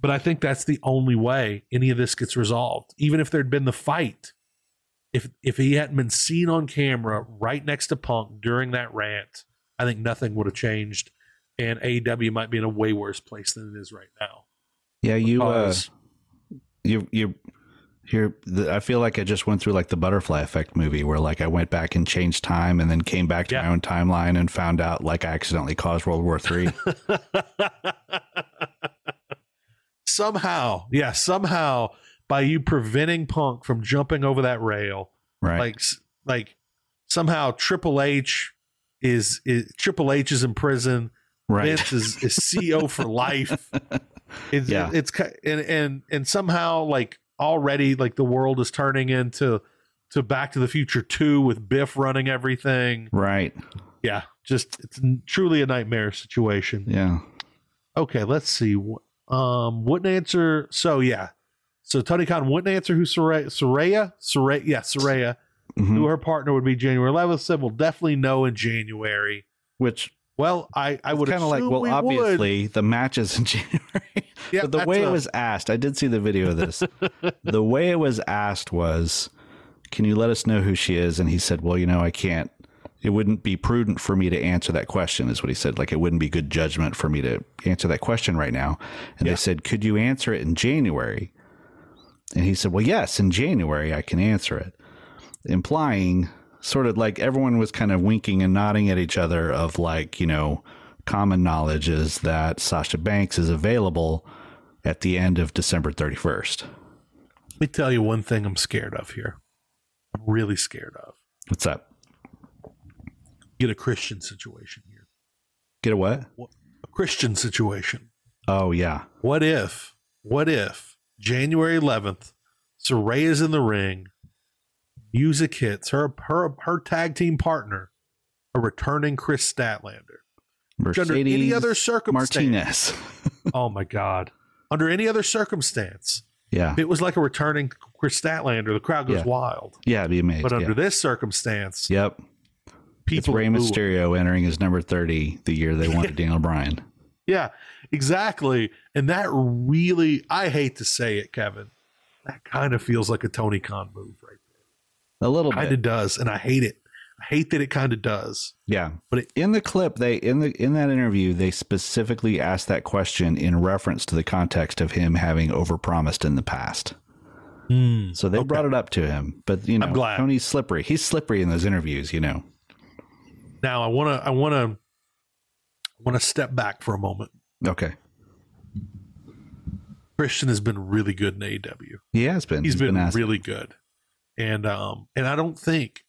But I think that's the only way any of this gets resolved. Even if there'd been the fight, if if he hadn't been seen on camera right next to Punk during that rant, I think nothing would have changed, and AEW might be in a way worse place than it is right now. Yeah, you uh, you you here I feel like I just went through like the butterfly effect movie where like I went back and changed time and then came back to Yeah. my own timeline and found out like I accidentally caused World War Three. somehow, yeah, somehow by you preventing Punk from jumping over that rail, right. like like somehow Triple H is, is Triple H is in prison. right. Vince is, is CEO for life. It's, Yeah. it's and and and somehow like already like the world is turning into to Back to the Future two with Biff running everything. right. Yeah, just it's truly a nightmare situation. Yeah. Okay, let's see. Um, wouldn't answer. So yeah, so Tony Khan wouldn't answer who Saraya, Saraya, Saraya, yeah, Saraya, Mhm. who her partner would be January 11th. Said we'll definitely know in January. Which Well, I I would kind of like well we obviously the match is in January. Yeah, but the way it was asked, I did see the video of this. the way it was asked was, "Can you let us know who she is?" And he said, "Well, you know, I can't. It wouldn't be prudent for me to answer that question." Is what he said. Like it wouldn't be good judgment for me to answer that question right now. And Yeah. they said, "Could you answer it in January?" And he said, "Well, yes, in January I can answer it," implying sort of like everyone was kind of winking and nodding at each other of like, you know, common knowledge is that Sasha Banks is available at the end of December 31st. Let me tell you one thing I'm scared of here. I'm really scared of. What's up? Get a Christian situation here. Get a what? A Christian situation. Oh, yeah. What if, what if January 11th, Saraya's in the ring, music hits, her her her tag team partner, a returning Kris Statlander. Which under any other circumstance- Martinez. Oh my God. Under any other circumstance, Yeah. It was like a returning Kris Statlander, the crowd goes Yeah. wild. Yeah, it'd be amazing. But under yeah. this circumstance, Yep. It's people Rey boo him. Mysterio entering his number 30 the year they wanted Daniel Bryan. Yeah, exactly. And that really, I hate to say it, Kevin, that kind of feels like a Tony Khan move, right? A little Kind bit. of does, and I hate it. I hate that it kind of does. Yeah. But it- in the clip, they in the in that interview, they specifically asked that question in reference to the context of him having overpromised in the past. Hmm, so they okay. brought it up to him. But you know, I'm glad. Tony's slippery. He's slippery in those interviews, you know. Now I want to, I want to, I want to step back for a moment. Okay. Christian has been really good in AEW. He has been. he's been, asked- really good and um and i don't think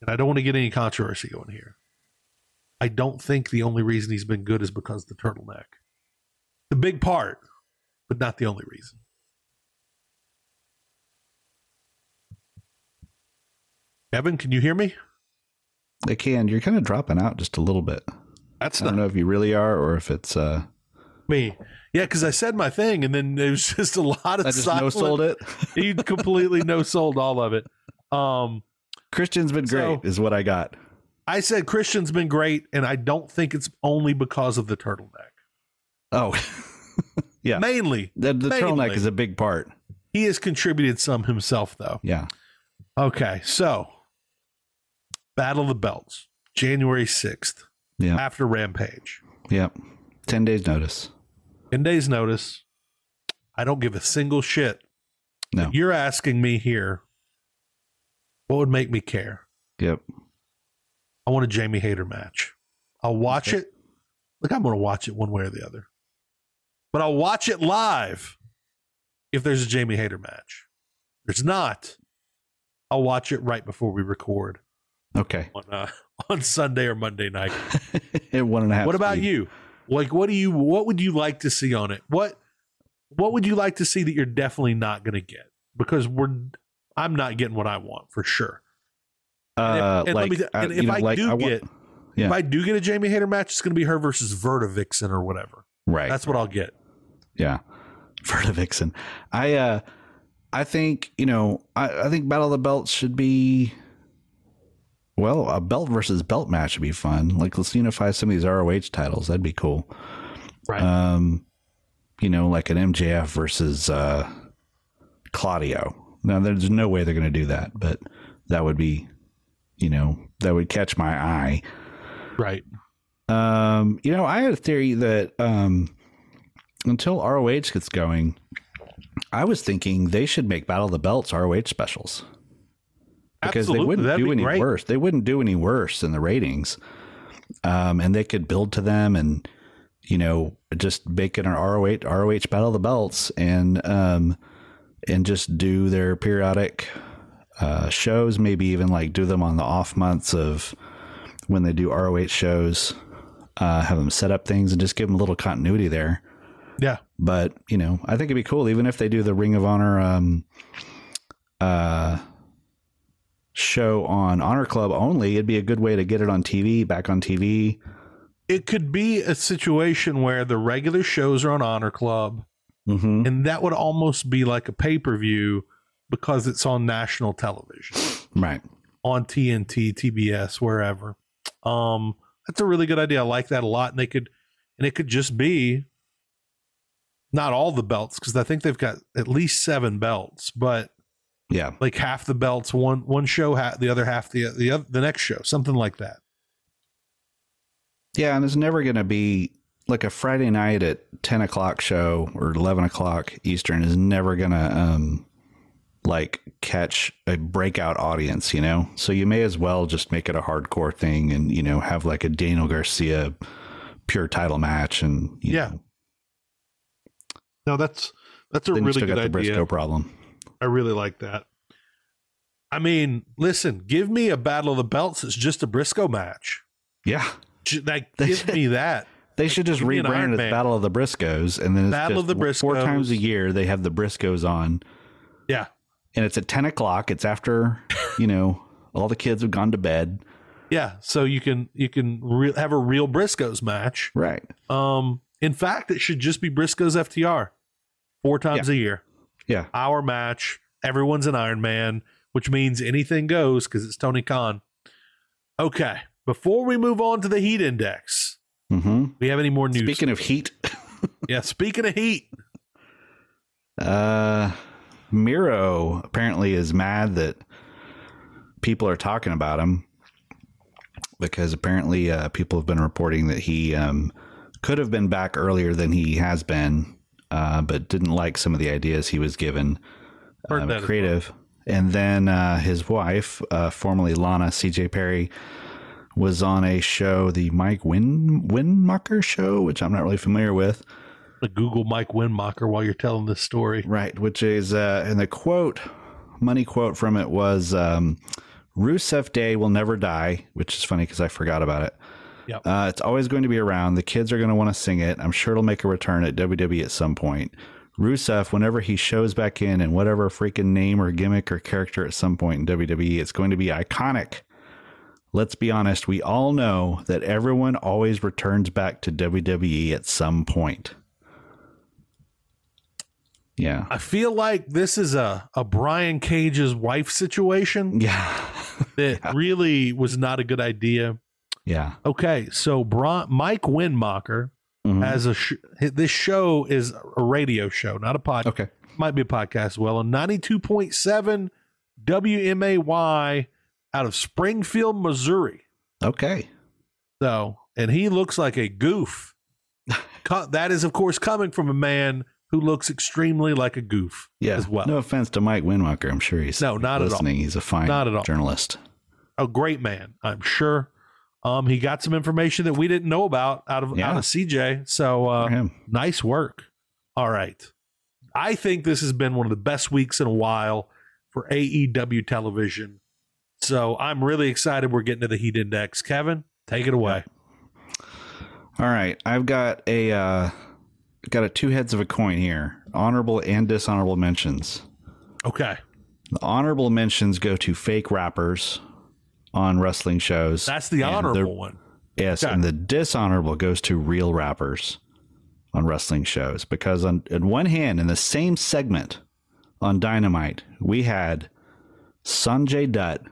and i don't want to get any controversy going here. I don't think the only reason he's been good is because of the turtleneck. The big part but not the only reason. Evan can you hear me? I can. You're kind of dropping out just a little bit. that's I don't not know if you really are or if it's uh me yeah because i said my thing and then there was just a lot of I just no sold it. he completely no sold all of it um Christian's been great, So- is what I got. I said Christian's been great, and I don't think it's only because of the turtleneck. Oh. yeah. Mainly, The, the turtleneck is a big part. he has contributed some himself, though. Yeah. Okay, so Battle of the Belts, January sixth, Yeah. after Rampage. Yep. 10 days notice. In days' notice, I don't give a single shit. No. You're asking me here, what would make me care? Yep. I want a Jamie Hayter match. I'll watch it. Look, I'm going to watch it one way or the other. But I'll watch it live if there's a Jamie Hayter match. If there's not, I'll watch it right before we record Okay. on uh, on Sunday or Monday night. At one and a half. what about speed. you? Like, what do you? What would you like to see on it? What What would you like to see that you're definitely not going to get? Because we're, I'm not getting what I want for sure. And if- Uh, and like, me uh, and if know, I like, do I want- get, yeah. if I do get a Jamie Hayter match, it's going to be her versus Verta Vixen or whatever. right. That's what I'll get. Yeah. Verta Vixen. I uh I think, you know, I, I think Battle of the Belts should be well, a belt versus belt match would be fun. Like let's unify some of these ROH titles. That'd be cool. Right. Um you know, like an MJF versus uh Claudio. Now there's no way they're gonna do that, but that would be you know, that would catch my eye. right. Um, you know, I had a theory that um, until ROH gets going, I was thinking they should make Battle of the Belts ROH specials because Absolutely. they wouldn't That'd do any great. worse. They wouldn't do any worse in the ratings, um, and they could build to them and you know just make it an ROH ROH Battle of the Belts and um, and just do their periodic uh, shows. Maybe even like do them on the off months of when they do ROH shows. Uh, have them set up things and just give them a little continuity there. Yeah. But you know, I think it'd be cool, even if they do the Ring of Honor um, uh, show on Honor Club only. It'd be a good way to get it on TV, back on TV. It could be a situation where the regular shows are on Honor Club, Mm-hmm. and that would almost be like a pay per view because it's on national television, Right. on TNT, TBS, wherever. Um, that's a really good idea. I like that a lot, and they could, and it could just be not all the belts because I think they've got at least seven belts, but Yeah. like half the belts one one show, ha- the other half the the other, the next show, something like that. Yeah, and it's never going to be like a Friday night at ten o'clock show or eleven o'clock Eastern is never going to um like catch a breakout audience, you know. So you may as well just make it a hardcore thing and you know have like a Daniel Garcia pure title match and you Yeah. know, No, that's that's a then you really still good got the idea. Briscoe problem. I really like that. I mean, listen, give me a battle of the belts. It's just a Briscoe match. Yeah, Like, give should- me that. they should just Give me an Iron rebrand it as Battle of the Briscoes, and then it's Battle of the the four times a year they have the Briscoes on, Yeah, and it's at ten o'clock. It's after you know all the kids have gone to bed. yeah. So you can you can re- have a real Briscoes match. Right. Um, in fact, it should just be Briscoes FTR. four times Yeah. a year. Yeah. Our match. Everyone's an Iron Man, which means anything goes because it's Tony Khan. Okay. Before we move on to the heat index, hmm we have any more news? Speaking of heat, yeah, speaking of heat, uh, Miro apparently is mad that people are talking about him because apparently uh, people have been reporting that he um, could have been back earlier than he has been, uh, but didn't like some of the ideas he was given. Um, creative. And then uh, his wife, uh, formerly Lana CJ Perry, was on a show, the Mike Win Winmacher show, which I'm not really familiar with. the Google Mike Winmacher while you're telling this story. Right, which is, uh, and the quote, money quote from it was, um, Rusev Day will never die, which is funny because I forgot about it. Yep. Uh, it's always going to be around. The kids are going to want to sing it. I'm sure it'll make a return at WWE at some point. Rusev, whenever he shows back in and whatever freaking name or gimmick or character at some point in WWE, it's going to be iconic. Let's be honest, we all know that everyone always returns back to WWE at some point. Yeah. I feel like this is a, a Brian Cage's wife situation Yeah. that really was not a good idea. Yeah. Okay, so Bron- Mike Winmacher Mhm. has a sh- this show is a radio show, not a pod. Okay. Might be a podcast as well. On ninety two point seven WMAY out of Springfield, Missouri. Okay. So, and he looks like a goof. That is, of course, coming from a man who looks extremely like a goof Yeah. as well. No offense to Mike Winwalker. I'm sure he's No, not at all. listening. He's a fine Not at all. journalist. a great man, I'm sure. Um, he got some information that we didn't know about out of Yeah. out of CJ. So uh, nice work. All right, I think this has been one of the best weeks in a while for AEW television. So I'm really excited. We're getting to the Heat Index. Kevin, take it away. All right. I've got a uh, got a two heads of a coin here. Honorable and dishonorable mentions. Okay, The honorable mentions go to fake rappers on wrestling shows. that's the honorable one. Yes, and the dishonorable goes to real rappers on wrestling shows because on in one hand, in the same segment on Dynamite, we had Sanjay Dutt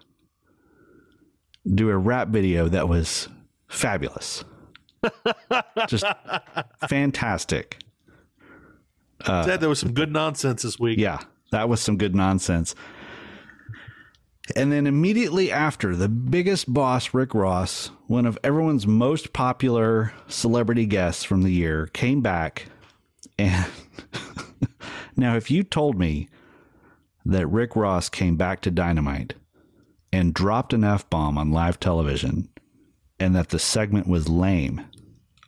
do a rap video that was fabulous, just fantastic. Said there was some good nonsense this week. Yeah, that was some good nonsense. And then immediately after, the biggest boss, Rick Ross, one of everyone's most popular celebrity guests from the year, came back. And now, if you told me that Rick Ross came back to Dynamite and dropped an F bomb on live television and that the segment was lame,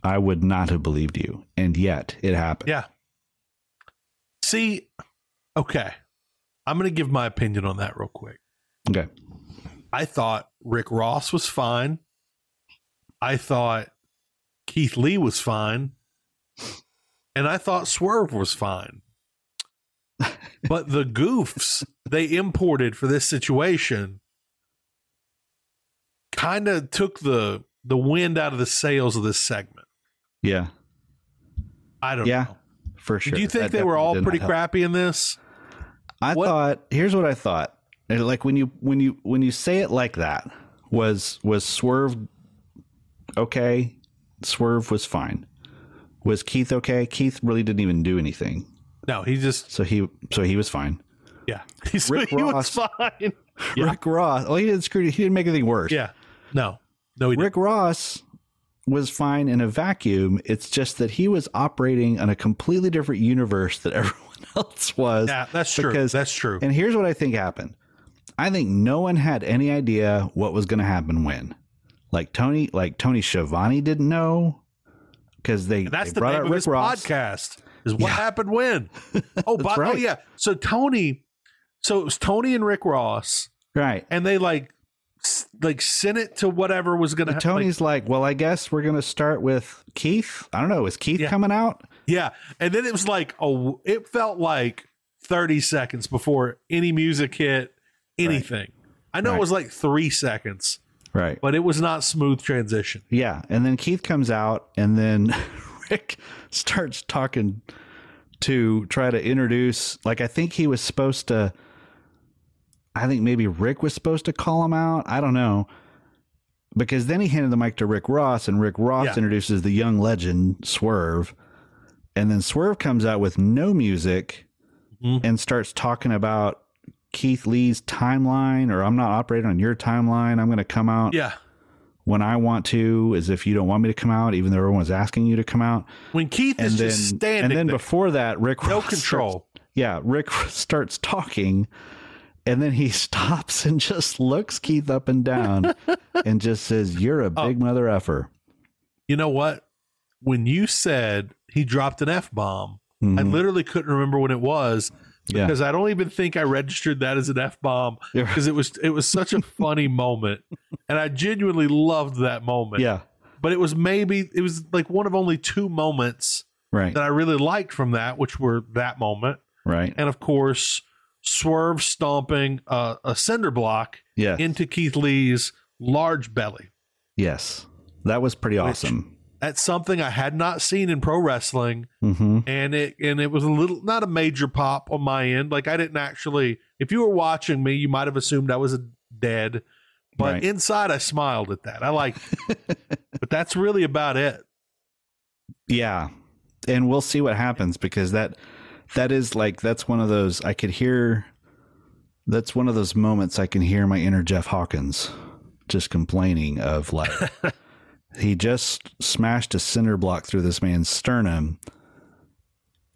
I would not have believed you. And yet it happened. Yeah. See, okay. I'm going to give my opinion on that real quick. Okay. I thought Rick Ross was fine. I thought Keith Lee was fine. And I thought Swerve was fine. but the goofs they imported for this situation kind of took the the wind out of the sails of this segment. Yeah. I don't Yeah, know. for sure. Did you think That they were all pretty crappy in this? I What- thought. Here's what I thought. And, Like when you when you when you say it like that, was was Swerve okay? Swerve was fine. Was Keith okay? Keith really didn't even do anything, No, he just so he so he was fine. yeah. He's, Rick he was Ross- fine. Yeah. Rick Ross. Well, he didn't screw. He didn't make anything worse. Yeah. No. No, he didn't. Rick Ross was fine in a vacuum. It's just that he was operating on a completely different universe that everyone else was. Yeah, that's true. because- that's true. And here's what I think happened. I think no one had any idea what was going to happen when. Like Tony, like Tony Schiavone didn't know because they, That's they the brought name out of Rick his Ross. podcast. Is what Yeah. happened when? Oh, but, oh yeah. So Tony, so it was Tony and Rick Ross, Right. and they like, like sent it to whatever was. But happen. Tony's like, well, I guess we're going to start with Keith. I don't know. Is Keith Yeah. coming out? yeah, and then it was like, oh, it felt like thirty seconds before any music hit anything. I know Right. it was like three seconds, Right. but it was not smooth transition. Yeah, and then Keith comes out, and then Rick starts talking to try to introduce. Like I think he was supposed to. I think maybe Rick was supposed to call him out. I don't know. Because then he handed the mic to Rick Ross, and Rick Ross Yeah. introduces the young legend Swerve, and then Swerve comes out with no music Mhm. and starts talking about Keith Lee's timeline, or I'm not operating on your timeline. I'm going to come out Yeah. when I want to, as if you don't want me to come out, even though everyone was asking you to come out. When Keith And is then, just standing and then there, before that, Rick no Ross control. starts- yeah, Rick starts talking, and then he stops and just looks Keith up and down, and just says, "You're a Oh. big mother effer." You know what? When you said he dropped an F bomb, I Mhm. literally couldn't remember when it was Yeah. because I don't even think I registered that as an F bomb because it was it was such a funny moment, and I genuinely loved that moment. Yeah, but it was maybe it was like one of only two moments right, that I really liked from that, which were that moment, right. and of course, Swerve stomping uh, a cinder block Yeah, into Keith Lee's large belly. yes, that was pretty awesome. That's something I had not seen in pro wrestling. hmm and it and it was a little not a major pop on my end like i didn't actually if you were watching me you might have assumed i was a dead but Right. inside i smiled at that i like but that's really about it Yeah. And we'll see what happens because that that is like that's one of those I could hear that's one of those moments I can hear my inner Jeff Hawkins just complaining of like he just smashed a cinder block through this man's sternum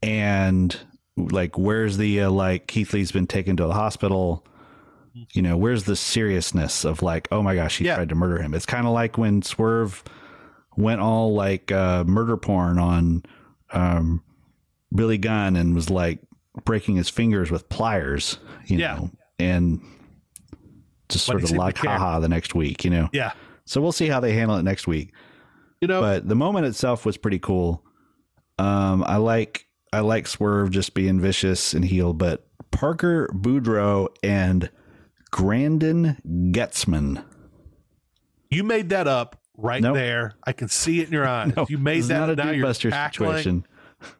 and like where's the uh, like Keith Lee's been taken to the hospital you know where's the seriousness of like oh my gosh he Yeah. tried to murder him it's kind of like when Swerve went all like uh, murder porn on um, Billy Gunn and was like breaking his fingers with pliers, you Yeah. know, and just But sort of like haha the next week, you know. yeah So we'll see how they handle it next week. you know But the moment itself was pretty cool. Um, I like I like Swerve just being vicious and heel, but Parker Boudreaux and Grandin Getzman. you made that up right Nope. there i can see it in your eyes you made that not a Dude Buster situation.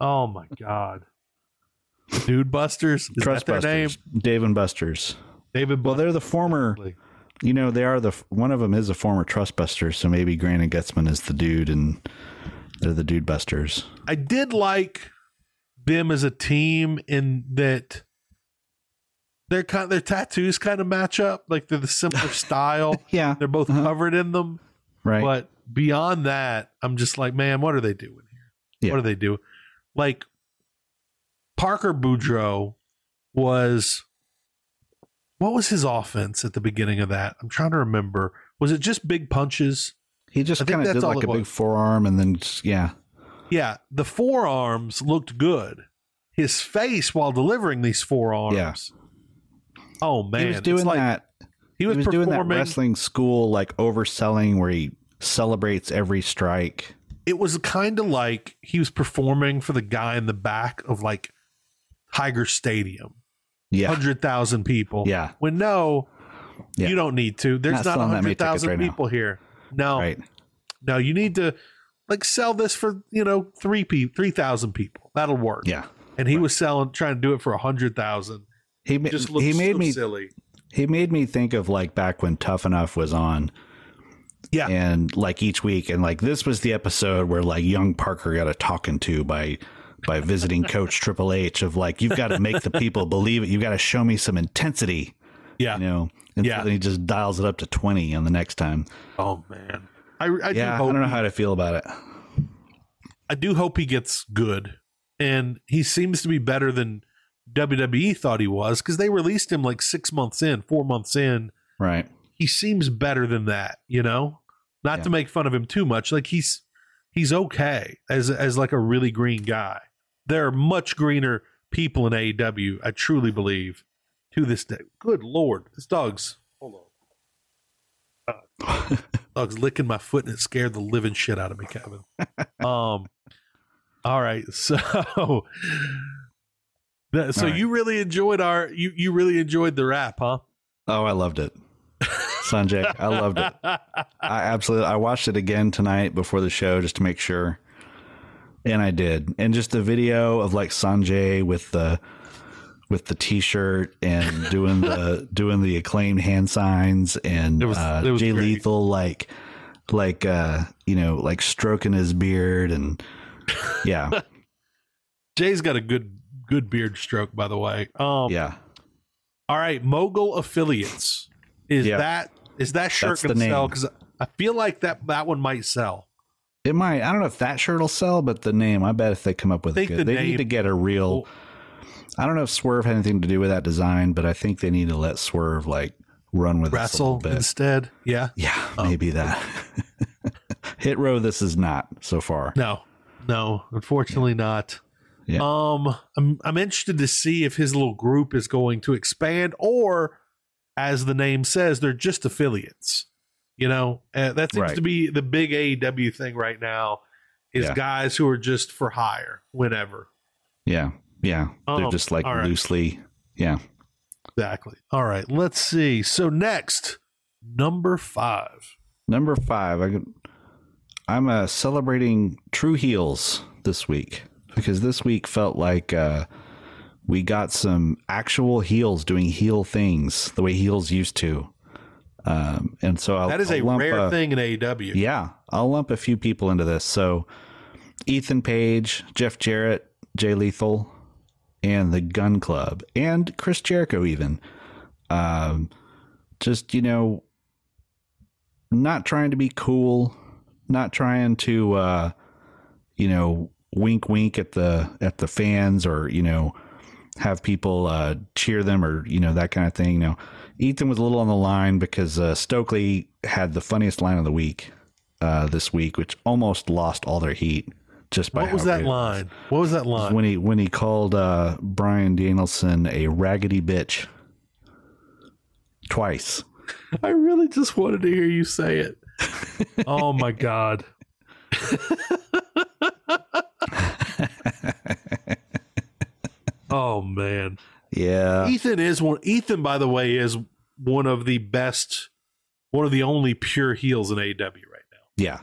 oh my god dude busters is Trust that their name Busters, Dave and Busters. david Well, they're the former. exactly. You know, they are the one of them is a former Trustbuster, so maybe Grant and Getzman is the dude, and they're the Dude Busters. I did like them as a team in that their kind their tattoos kind of match up. Like they're the similar style. Yeah, They're both Uh-huh. covered in them. right. But beyond that, I'm just like, man, what are they doing here? Yeah. What do they do? Like Parker Boudreaux was what was his offense at the beginning of that? I'm trying to remember. Was it just big punches? he just kind of did like a big was. forearm, and then just, yeah, Yeah, the forearms looked good. His face while delivering these forearms. Yeah. Oh man, he was doing like that. He was, doing that wrestling school like overselling, where he celebrates every strike. it was kind of like he was performing for the guy in the back of like Tiger Stadium, Yeah, hundred thousand people. Yeah. When no, Yeah. you don't need to. There's Not not selling that many hundred thousand tickets right now. people here. No, right. no, you need to like sell this for you know three people, three thousand people. That'll work. Yeah, And he was selling, trying to do it for a hundred thousand. he ma- Just looked he made so me silly. he made me think of like back when Tough Enough was on. Yeah. and like each week and like this was the episode where like young parker got a talking to by by visiting coach triple h of like you've got to make the people believe it you've got to show me some intensity Yeah. you know and Yeah. so then he just dials it up to 20 on the next time Oh man. I, I do yeah i hope don't know he- how to feel about it I do hope he gets good. And he seems to be better than WWE thought he was because they released him like six months in, four months in. right He seems better than that, you know? Not Yeah. to make fun of him too much. Like he's he's okay as as like a really green guy. There are much greener people in AEW, I truly believe, to this day. Good lord. This dog's hold on. Uh, dog's licking my foot and it scared the living shit out of me, Kevin. Um all right. So that, so right. you really enjoyed our you you really enjoyed the rap, huh? oh i loved it sanjay i loved it i absolutely i watched it again tonight before the show just to make sure And I did. And just the video of like Sanjay with the with the t-shirt and doing the doing the acclaimed hand signs and It was- uh, it was Jay great. Lethal like like uh you know like stroking his beard and yeah Jay's got a good good beard stroke, by the way. Um, yeah All right, mogul affiliates. Is Yeah. that is that shirt That's going to sell? Because I feel like that that one might sell. It might I don't know if that shirt will sell but the name I bet if they come up with a the good they name- need to get a real I don't know if Swerve had anything to do with that design but I think they need to let Swerve like run with Wrestle bit instead. Yeah. yeah Oh. maybe that hit row this is not so far No, no, unfortunately not. Yeah. Um, I'm I'm interested to see if his little group is going to expand, or as the name says, they're just affiliates. You know, uh, that seems Right. to be the big AEW thing right now. Is Yeah. guys who are just for hire whenever. Yeah. Yeah. They're Um, just like right. loosely. Yeah. Exactly. All right. Let's see. So next, number five. Number five, I, could- I'm uh, celebrating True Heels this week because this week felt like uh, we got some actual heels doing heel things the way heels used to. Um, and so I'll, That is a rare uh, thing in AEW. Yeah, I'll lump a few people into this. So Ethan Page, Jeff Jarrett, Jay Lethal, and the Gun Club, and Chris Jericho, even. Um, just you know, not trying to be cool, not trying to, uh, you know, wink, wink at the at the fans, or you know, have people uh, cheer them, or you know that kind of thing. You know, Ethan was a little on the line because uh, Stokely had the funniest line of the week uh, this week, which almost lost all their heat. Just by What was that line? What was that line? when he when he called uh, Bryan Danielson a raggedy bitch twice. I really just wanted to hear you say it. oh my god. oh man. Yeah, Ethan is one Ethan by the way is one of the best one of the only pure heels in AEW right now. yeah.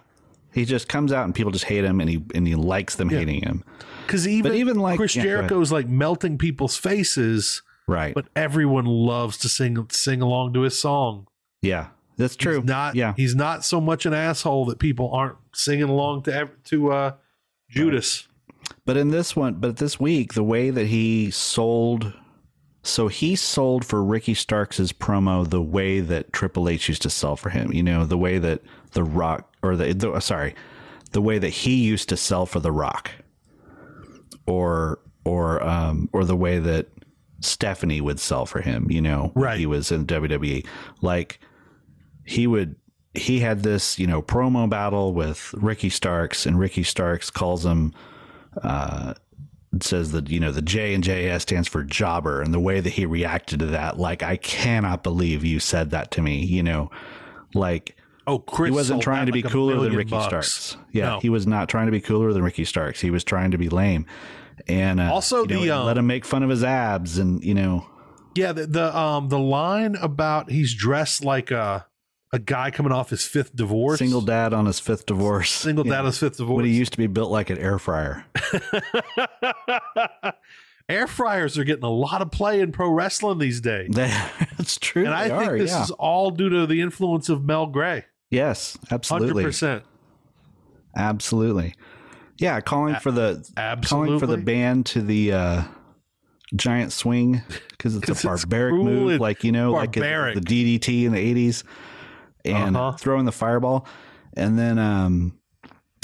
He just comes out and people just hate him, and he and he likes them Yeah. hating him. Cuz even, even, like- Chris yeah. Jericho's like melting people's faces, Right. but everyone loves to sing sing along to his song. yeah, that's true. He's not yeah, he's not so much an asshole that people aren't singing along to to uh Judas. But in this one, but this week, the way that he sold, so he sold for Ricky Starks' promo the way that Triple H used to sell for him. You know, the way that The Rock, or the, the sorry, the way that he used to sell for The Rock, or or um or the way that Stephanie would sell for him. You know, when Right. He was in WWE, like he would he had this you know promo battle with Ricky Starks, and Ricky Starks calls him uh, says that you know the J and JS stands for jobber, and the way that he reacted to that, like I cannot believe you said that to me. You know, like Oh, Chris he wasn't trying to be like cooler than Ricky bucks. Starks. Yeah, No. he was not trying to be cooler than Ricky Starks. He was trying to be lame, and uh, Also you know, the, um, let him make fun of his abs, and you know, Yeah, the, the um the line about he's dressed like a a guy coming off his fifth divorce. single dad on his fifth divorce, single dad on his fifth divorce. when he used to be built like an air fryer. Air fryers are getting a lot of play in pro wrestling these days. That's true. And I think are, this yeah. is all due to the influence of Mel Gray. yes, absolutely. percent. Absolutely. Yeah, calling for the calling for the absolutely. band to the uh, giant swing because it's a barbaric move, like you know, like barbaric. it's the DDT in the eighties, and Uh-huh. throwing the fireball, and then um,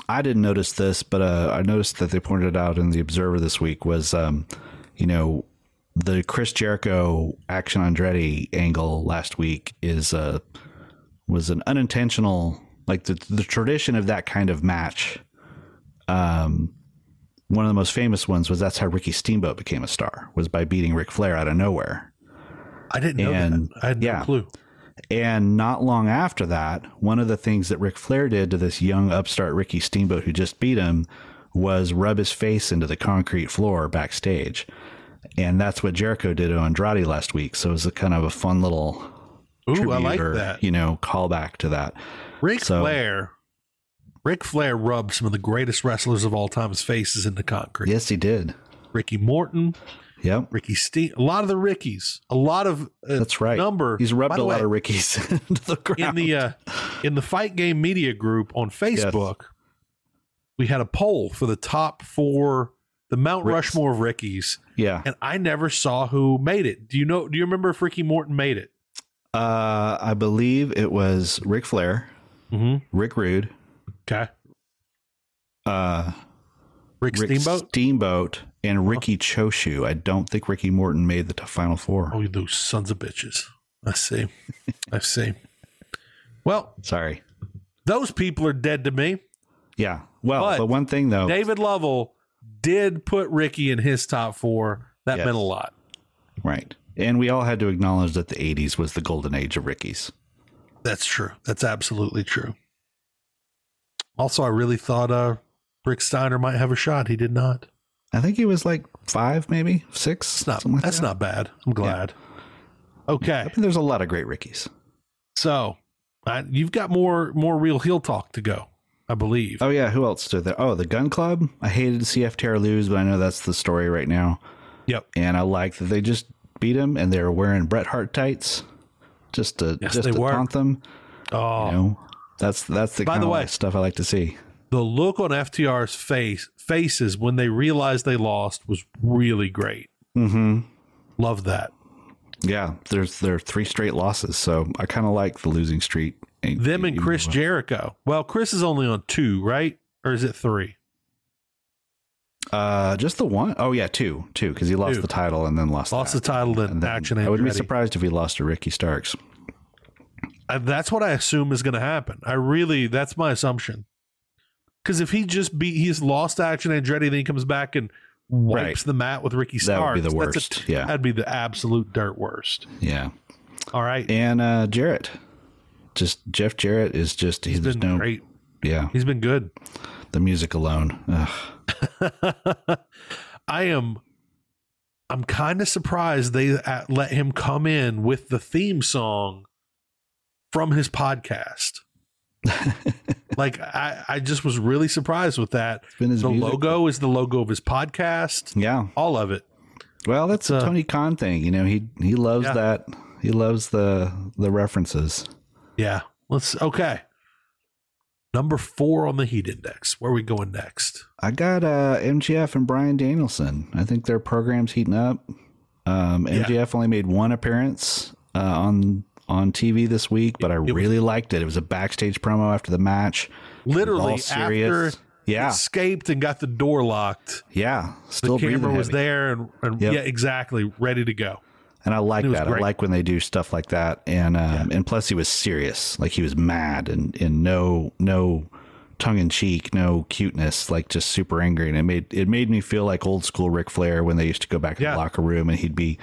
I didn't notice this, but uh, I noticed that they pointed it out in the Observer this week was, um, you know, the Chris Jericho Action Andretti angle last week is uh, was an unintentional, like the the tradition of that kind of match. Um, one of the most famous ones was that's how Ricky Steamboat became a star was by beating Ric Flair out of nowhere. I didn't know And, that. I had no yeah. clue. And not long after that, one of the things that Ric Flair did to this young upstart Ricky Steamboat who just beat him was rub his face into the concrete floor backstage. And that's what Jericho did to Andrade last week. So it was a kind of a fun little Ooh, I like or, that. you know, callback to that. Ric so- Flair Ric Flair rubbed some of the greatest wrestlers of all time's faces into concrete. Yes, he did. Ricky Morton, Yep. Ricky Steen, a lot of the Rickies, a lot of uh, That's right. number. He's rubbed a lot of Rickies into the in the uh, in the fight game media group on Facebook. We had a poll for the top four, the Mount Ricks. Rushmore of Rickies, yeah. and I never saw who made it. Do you know? Do you remember if Ricky Morton made it? Uh, I believe it was Ric Flair, Mm-hmm. Rick Rude, Okay, uh, Rick, Rick Steamboat. Steamboat, and Riki Choshu. I don't think Ricky Morton made the final four. Oh, those sons of bitches! I see. I see. Well, Sorry. those people are dead to me. Yeah. Well, But but, one thing though, David Lovell did put Ricky in his top four. That Yes. meant a lot. right? And we all had to acknowledge that the '80s was the golden age of Rickies. That's true. That's absolutely true. Also, I really thought uh, Rick Steiner might have a shot. He did not. I think he was like five, maybe six. That's not. like that's that. not bad. I'm glad. Okay, I mean, there's a lot of great Rickies. so you've got more more real heel talk to go. I believe. Oh yeah, who else stood there? Oh, the Gun Club. I hated to see FTR lose, but I know that's the story right now. Yep. And I like that they just beat him, and they were wearing Bret Hart tights, just to Yes, just to were. taunt them. Oh, You know, that's that's the By kind the of way- stuff I like to see. The look on FTR's face faces when they realized they lost was really great. Mm-hmm. Love that. Yeah, there's there are three straight losses, so I kind of like the losing streak. Them and Chris Jericho. Well, Chris is only on two, right? Or is it three? Uh, just the one? Oh yeah, two, two, because he lost Two. the title and then lost. Lost that. the title And then Action I wouldn't be surprised if he lost to Ricky Starks. I, that's what I assume is going to happen. I really, that's my assumption. Because if he just beat, he's lost Action Andretti, then he comes back and wipes Right. the mat with Ricky That would be the That's a- worst, yeah. that'd be the absolute dirt worst. Yeah, All right, and uh Jarrett, just Jeff Jarrett is just he's, he's been no great. yeah He's been good. the music alone. Ugh. I am. I'm kind of surprised they uh, let him come in with the theme song from his podcast. Like I, I just was really surprised with that. the music. logo is the logo of his podcast. Yeah, All of it. well that's a Uh, Tony Khan thing. You know he he loves Yeah. that. He loves the the references. Yeah. Let's okay. Number four on the heat index. Where are we going next? I got uh, MJF and Bryan Danielson. I think their program's heating up. Um, Yeah. MJF only made one appearance uh, on on TV this week, but I really liked it. It was a backstage promo after the match. Literally after Yeah. escaped and got the door locked. Yeah, still the camera was there and, and Yep. yeah, exactly, ready to go. and I like was that. I like when they do stuff like that. And um, and plus, he was serious, like he was mad and and no no tongue in cheek, no cuteness, like just super angry. And it made it made me feel like old school Ric Flair when they used to go back to Yeah. the locker room and he'd be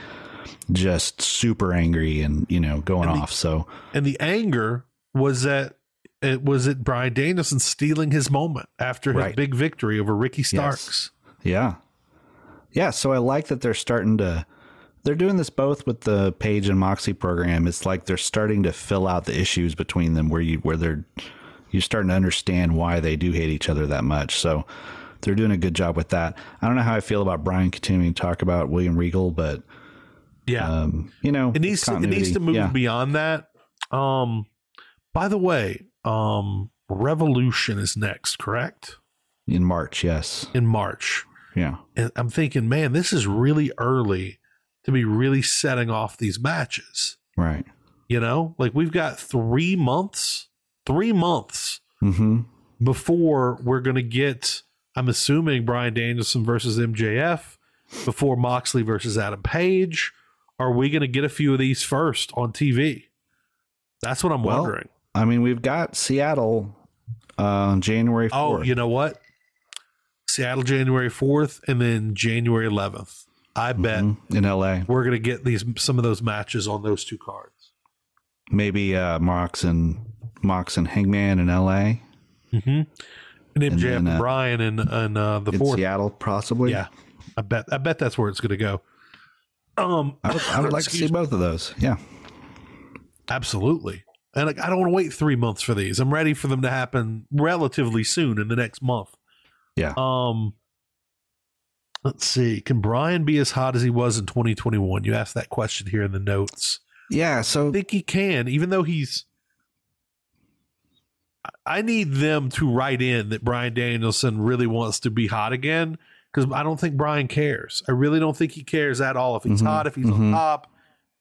just super angry and you know going And the- off. So And the anger was that it was it Bryan Danielson stealing his moment after his Right. big victory over Ricky Starks. Yeah. Yeah. So I like that they're starting to, they're doing this both with the Page and Moxley program. It's like they're starting to fill out the issues between them where you, where they're, you're starting to understand why they do hate each other that much. So they're doing a good job with that. I don't know how I feel about Bryan continuing to talk about William Regal, but, Yeah. um, you know, it needs to, it needs to move Yeah. beyond that. Um by the way, um Revolution is next, correct? in March. Yes. In March. Yeah. And I'm thinking, man, this is really early to be really setting off these matches. Right. You know, like we've got three months, three months Mm-hmm. before we're going to get, I'm assuming, Bryan Danielson versus MJF, before Moxley versus Adam Page. Are we going to get a few of these first on TV? That's what I'm Well, wondering. I mean, we've got Seattle, uh, January 4th. Oh, you know what? Seattle January 4th and then January 11th. I bet Mhm. in LA. we're going to get these some of those matches on those two cards. maybe uh Mox and Mox and Hangman in LA Mm-hmm. And MJF then, and uh, Bryan and and uh, the fourth. Seattle possibly. Yeah, I bet I bet that's where it's going to go. Um, I would, I would like to see both of those. Yeah. Absolutely, And like, I don't want to wait three months for these. I'm ready for them to happen relatively soon in the next month. Yeah. Um, let's see. Can Bryan be as hot as he was in 2021? You asked that question here in the notes. Yeah. So I think he can, even though he's. I need them to write in that Bryan Danielson really wants to be hot again because I don't think Bryan cares. I really don't think he cares at all if he's Mhm, hot, if he's mhm. on top.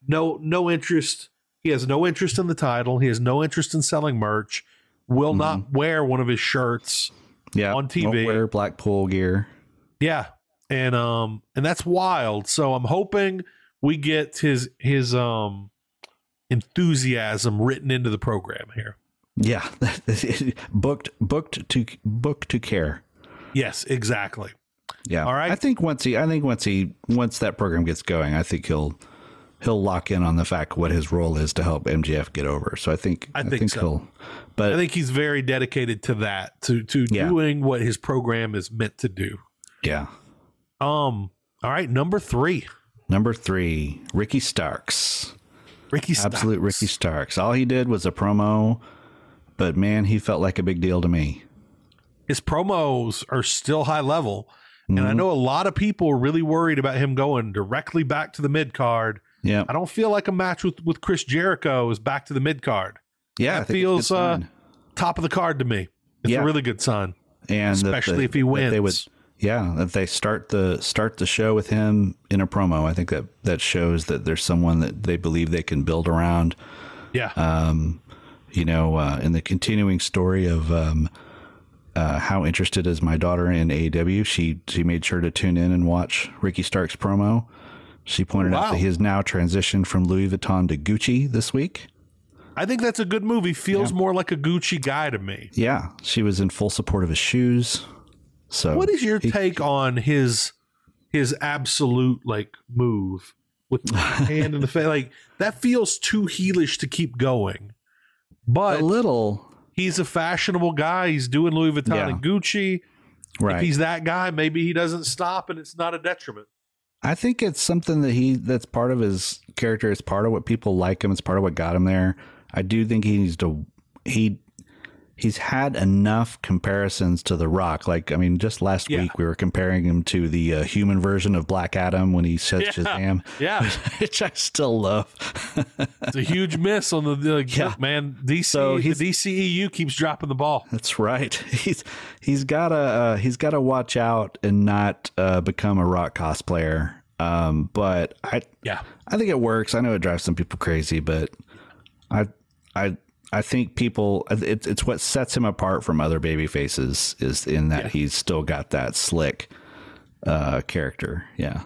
No, no interest. He has no interest in the title. He has no interest in selling merch. Will not wear one of his shirts. yeah. on TV. Won't wear Blackpool gear. Yeah. And um and that's wild. So I'm hoping we get his his um enthusiasm written into the program here. Yeah. booked booked to book to care. Yes, exactly. Yeah. All right. I think once he I think once he once that program gets going, I think he'll he'll lock in on the fact what his role is to help MJF get over. So I think I think so. he'll but I think he's very dedicated to that, to to Yeah. doing what his program is meant to do. yeah. Um all right, number 3. Number three, Ricky Starks. Ricky Starks. Absolute Ricky Starks. All he did was a promo, but man, he felt like a big deal to me. His promos are still high level. And I Mhm. know a lot of people are really worried about him going directly back to the mid card. Yeah. I don't feel like a match with, with Chris Jericho is back to the mid card. Yeah. That think it's a good feels uh, top of the card to me. It's Yeah. a really good sign. and especially the- if he that They would, wins. yeah, if they start the start the show with him in a promo. I think that that shows that there's someone that they believe they can build around. Yeah. Um, you know, uh, in the continuing story of um, uh, how interested is my daughter in AEW, she she made sure to tune in and watch Ricky Stark's promo. She pointed Wow. out that he has now transitioned from Louis Vuitton to Gucci this week. I think that's a good movie. Feels more like a Gucci guy to me. Yeah, she was in full support of his shoes. So, What is your he- take on his his absolute like move with the hand in the face? Like that feels too heelish to keep going. But a little he's a fashionable guy. He's doing Louis Vuitton Yeah. and Gucci. right? If he's that guy, maybe he doesn't stop and it's not a detriment. I think it's something that he that's part of his character. It's part of what people like him. It's part of what got him there. I do think he needs to he he's had enough comparisons to The Rock. Like I mean, just last Yeah. week we were comparing him to the uh, human version of Black Adam when he says Yeah. Shazam, Yeah. which I still love. It's a huge miss on the, the Yeah. man. DC So the DCEU keeps dropping the ball. That's right. He's he's gotta uh, he's gotta watch out and not uh, become a rock cosplayer. Um, but I Yeah. I think it works. I know it drives some people crazy, but I I I think people it's it's what sets him apart from other baby faces is in that Yeah. he's still got that slick uh character. Yeah.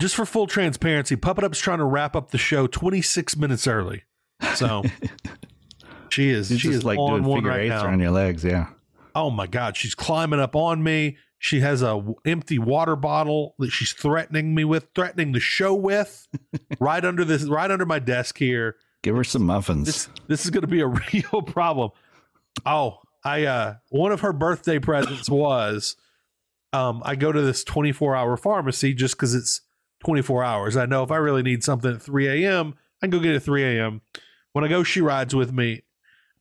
Just for full transparency, Puppet Up's trying to wrap up the show 26 minutes early. So she is He's she is like on doing one figure right eights now. around your legs, yeah. Oh my god, she's climbing up on me. She has a w- empty water bottle that she's threatening me with, threatening the show with, right under this, right under my desk here. Give her some muffins. This this is going to be a real problem. Oh, I uh one of her birthday presents was um I go to this 24-hour pharmacy just cuz it's 24 hours. I know if I really need something at 3 a.m., I can go get it at 3 a.m. When I go, she rides with me.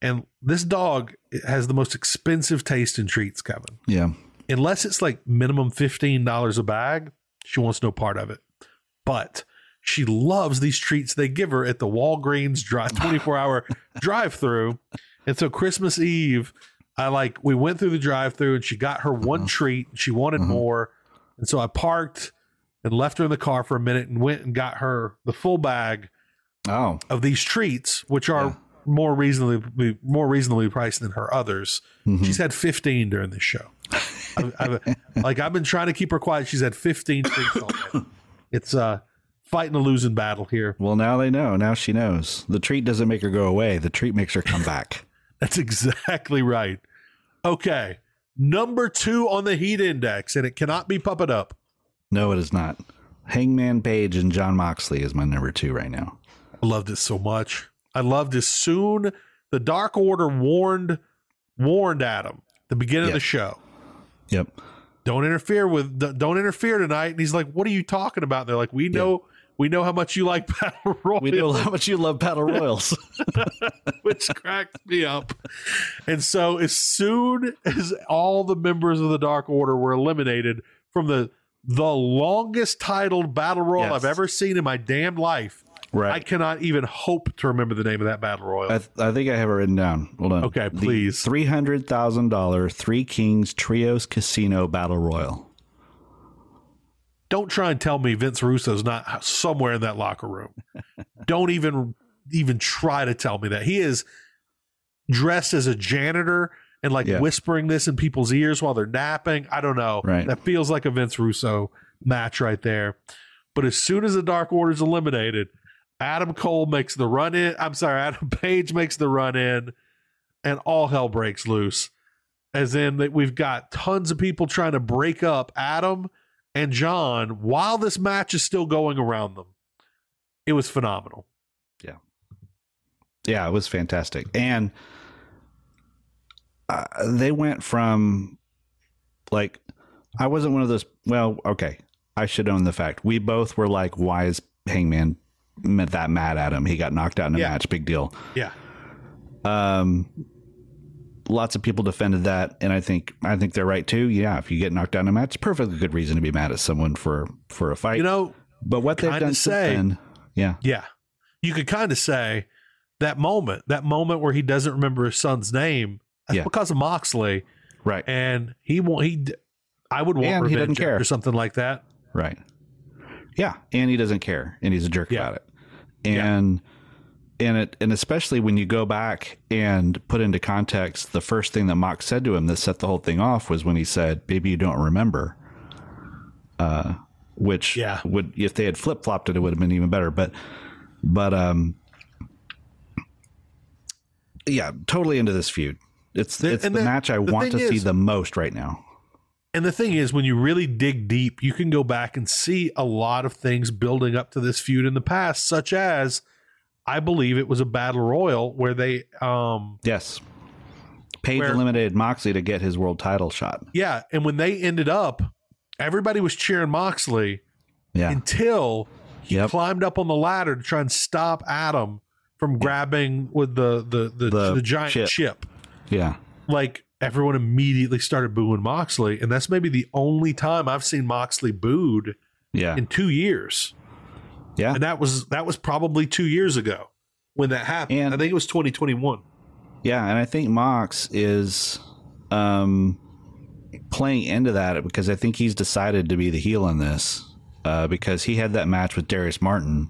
And this dog has the most expensive taste in treats, Kevin. yeah. Unless it's like minimum $15 a bag, she wants no part of it. But she loves these treats they give her at the Walgreens drive 24 hour drive through. And so Christmas Eve, I like we went through the drive through and she got her one mm-hmm. treat. She wanted mm-hmm. more. And so I parked and left her in the car for a minute and went and got her the full bag Oh. of these treats, which are Yeah. more reasonably more reasonably priced than her others. Mm-hmm. She's had 15 during this show. I've, I've, like I've been trying to keep her quiet. She's had 15 treats already. It's uh fighting a losing battle here. Well, now they know. Now she knows. The treat doesn't make her go away. The treat makes her come back. That's exactly right. Okay. Number two on the heat index, and it cannot be puppet up. No, it is not. Hangman Page and Jon Moxley is my number two right now. I loved it so much. I loved as soon the Dark Order warned warned Adam the beginning of the show. Yep. Don't interfere with don't interfere tonight. And he's like, What are you talking about? They're like, We know we know how much you like battle royals. We know how much you love battle royals. which cracked me up. And so, as soon as all the members of the Dark Order were eliminated from the the longest titled battle royal Yes. I've ever seen in my damn life, Right. I cannot even hope to remember the name of that battle royal. I, th- I think I have it written down. Hold on. Okay, please. Three hundred thousand dollar Three Kings Trios Casino Battle Royal. Don't try and tell me Vince Russo's not somewhere in that locker room. Don't even even try to tell me that he is dressed as a janitor and like Yeah. whispering this in people's ears while they're napping. I don't know. Right. That feels like a Vince Russo match right there. But as soon as the Dark Order's eliminated, Adam Cole makes the run in. I'm sorry, Adam Page makes the run in, and all hell breaks loose. As in that we've got tons of people trying to break up Adam and John while this match is still going around them. It was phenomenal. Yeah, Yeah, it was fantastic, and uh, they went from like I wasn't one of those. Well, okay, I should own the fact we both were like, "Why is Hangman met that mad at him? He got knocked out in a Yeah. match. Big deal." Yeah. Um, lots of people defended that, and I think I think they're right too. Yeah, if you get knocked out in a match, perfectly good reason to be mad at someone for for a fight. You know, but what they've done say- since then, yeah, yeah. You could kind of say that moment, that moment where he doesn't remember his son's name, Yeah. because of Moxley. right, And he won't, he, I would want And he revenge care. or something like that. right, yeah, and he doesn't care, and he's a jerk Yeah. about it, and and it and especially when you go back and put into context, the first thing that Mox said to him that set the whole thing off was when he said, "Baby, you don't remember." Uh, which Yeah. would if they had flip flopped it, it would have been even better. But but um, yeah, totally into this feud. It's The- it's the, match I want to thing see the most right now. And the thing is, when you really dig deep, you can go back and see a lot of things building up to this feud in the past, such as I believe it was a battle royal where they, um, Yes. Page Where- eliminated Moxley to get his world title shot. yeah, and when they ended up, everybody was cheering Moxley Yeah. until he Yep. climbed up on the ladder to try and stop Adam from grabbing with the the the, The the giant chip. chip. Yeah. Like everyone immediately started booing Moxley, and that's maybe the only time I've seen Moxley booed Yeah. in two years. Yeah. and that was that was probably two years ago when that happened. And- I think it was 2021. Yeah, and I think Mox is um, playing into that because I think he's decided to be the heel in this uh, because he had that match with Darius Martin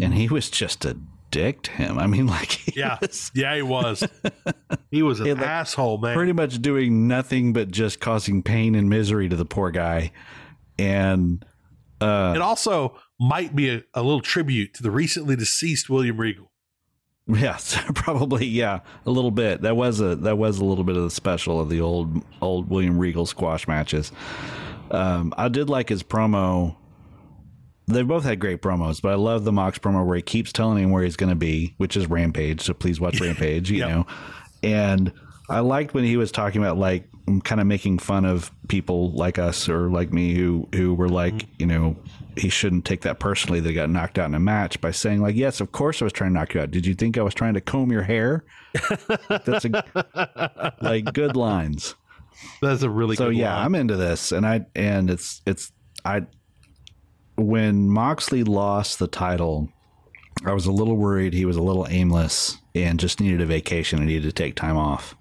and he was just a dick to him. I mean, like, Yeah, was yeah, he was. he was an like, asshole, man. pretty much doing nothing but just causing pain and misery to the poor guy. And uh, it also might be a, a little tribute to the recently deceased William Regal. Yes, probably. Yeah, a little bit. That was a that was a little bit of the special of the old old William Regal squash matches. Um, I did like his promo. They both had great promos, but I love the Mox promo where he keeps telling him where he's going to be, which is Rampage. So please watch Rampage. You Yep. know, and I liked when he was talking about like kind of making fun of people like us or like me who who were like, mm-hmm. you know, he shouldn't take that personally he got knocked out in a match by saying like, yes, of course I was trying to knock you out. Did you think I was trying to comb your hair? That's a like good lines. That's a really So yeah, line. I'm into this, and I and it's it's I when Moxley lost the title, I was a little worried he was a little aimless and just needed a vacation and needed to take time off.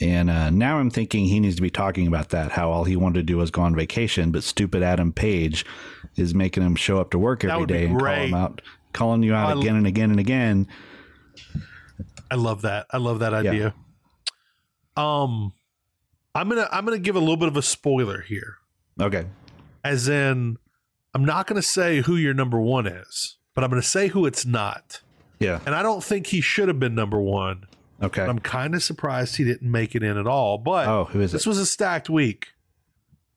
And uh, now I'm thinking he needs to be talking about that. How all he wanted to do was go on vacation, but stupid Adam Page is making him show up to work every day every would be day and call him out, calling you out I- again and again and again. I love that. I love that idea. Um, I'm gonna I'm gonna give a little bit of a spoiler here, Okay, as in I'm not gonna say who your number one is, but I'm gonna say who it's not. yeah, And I don't think he should have been number one. Okay. I'm kind of surprised he didn't make it in at all. But Oh, who is this it? was a stacked week.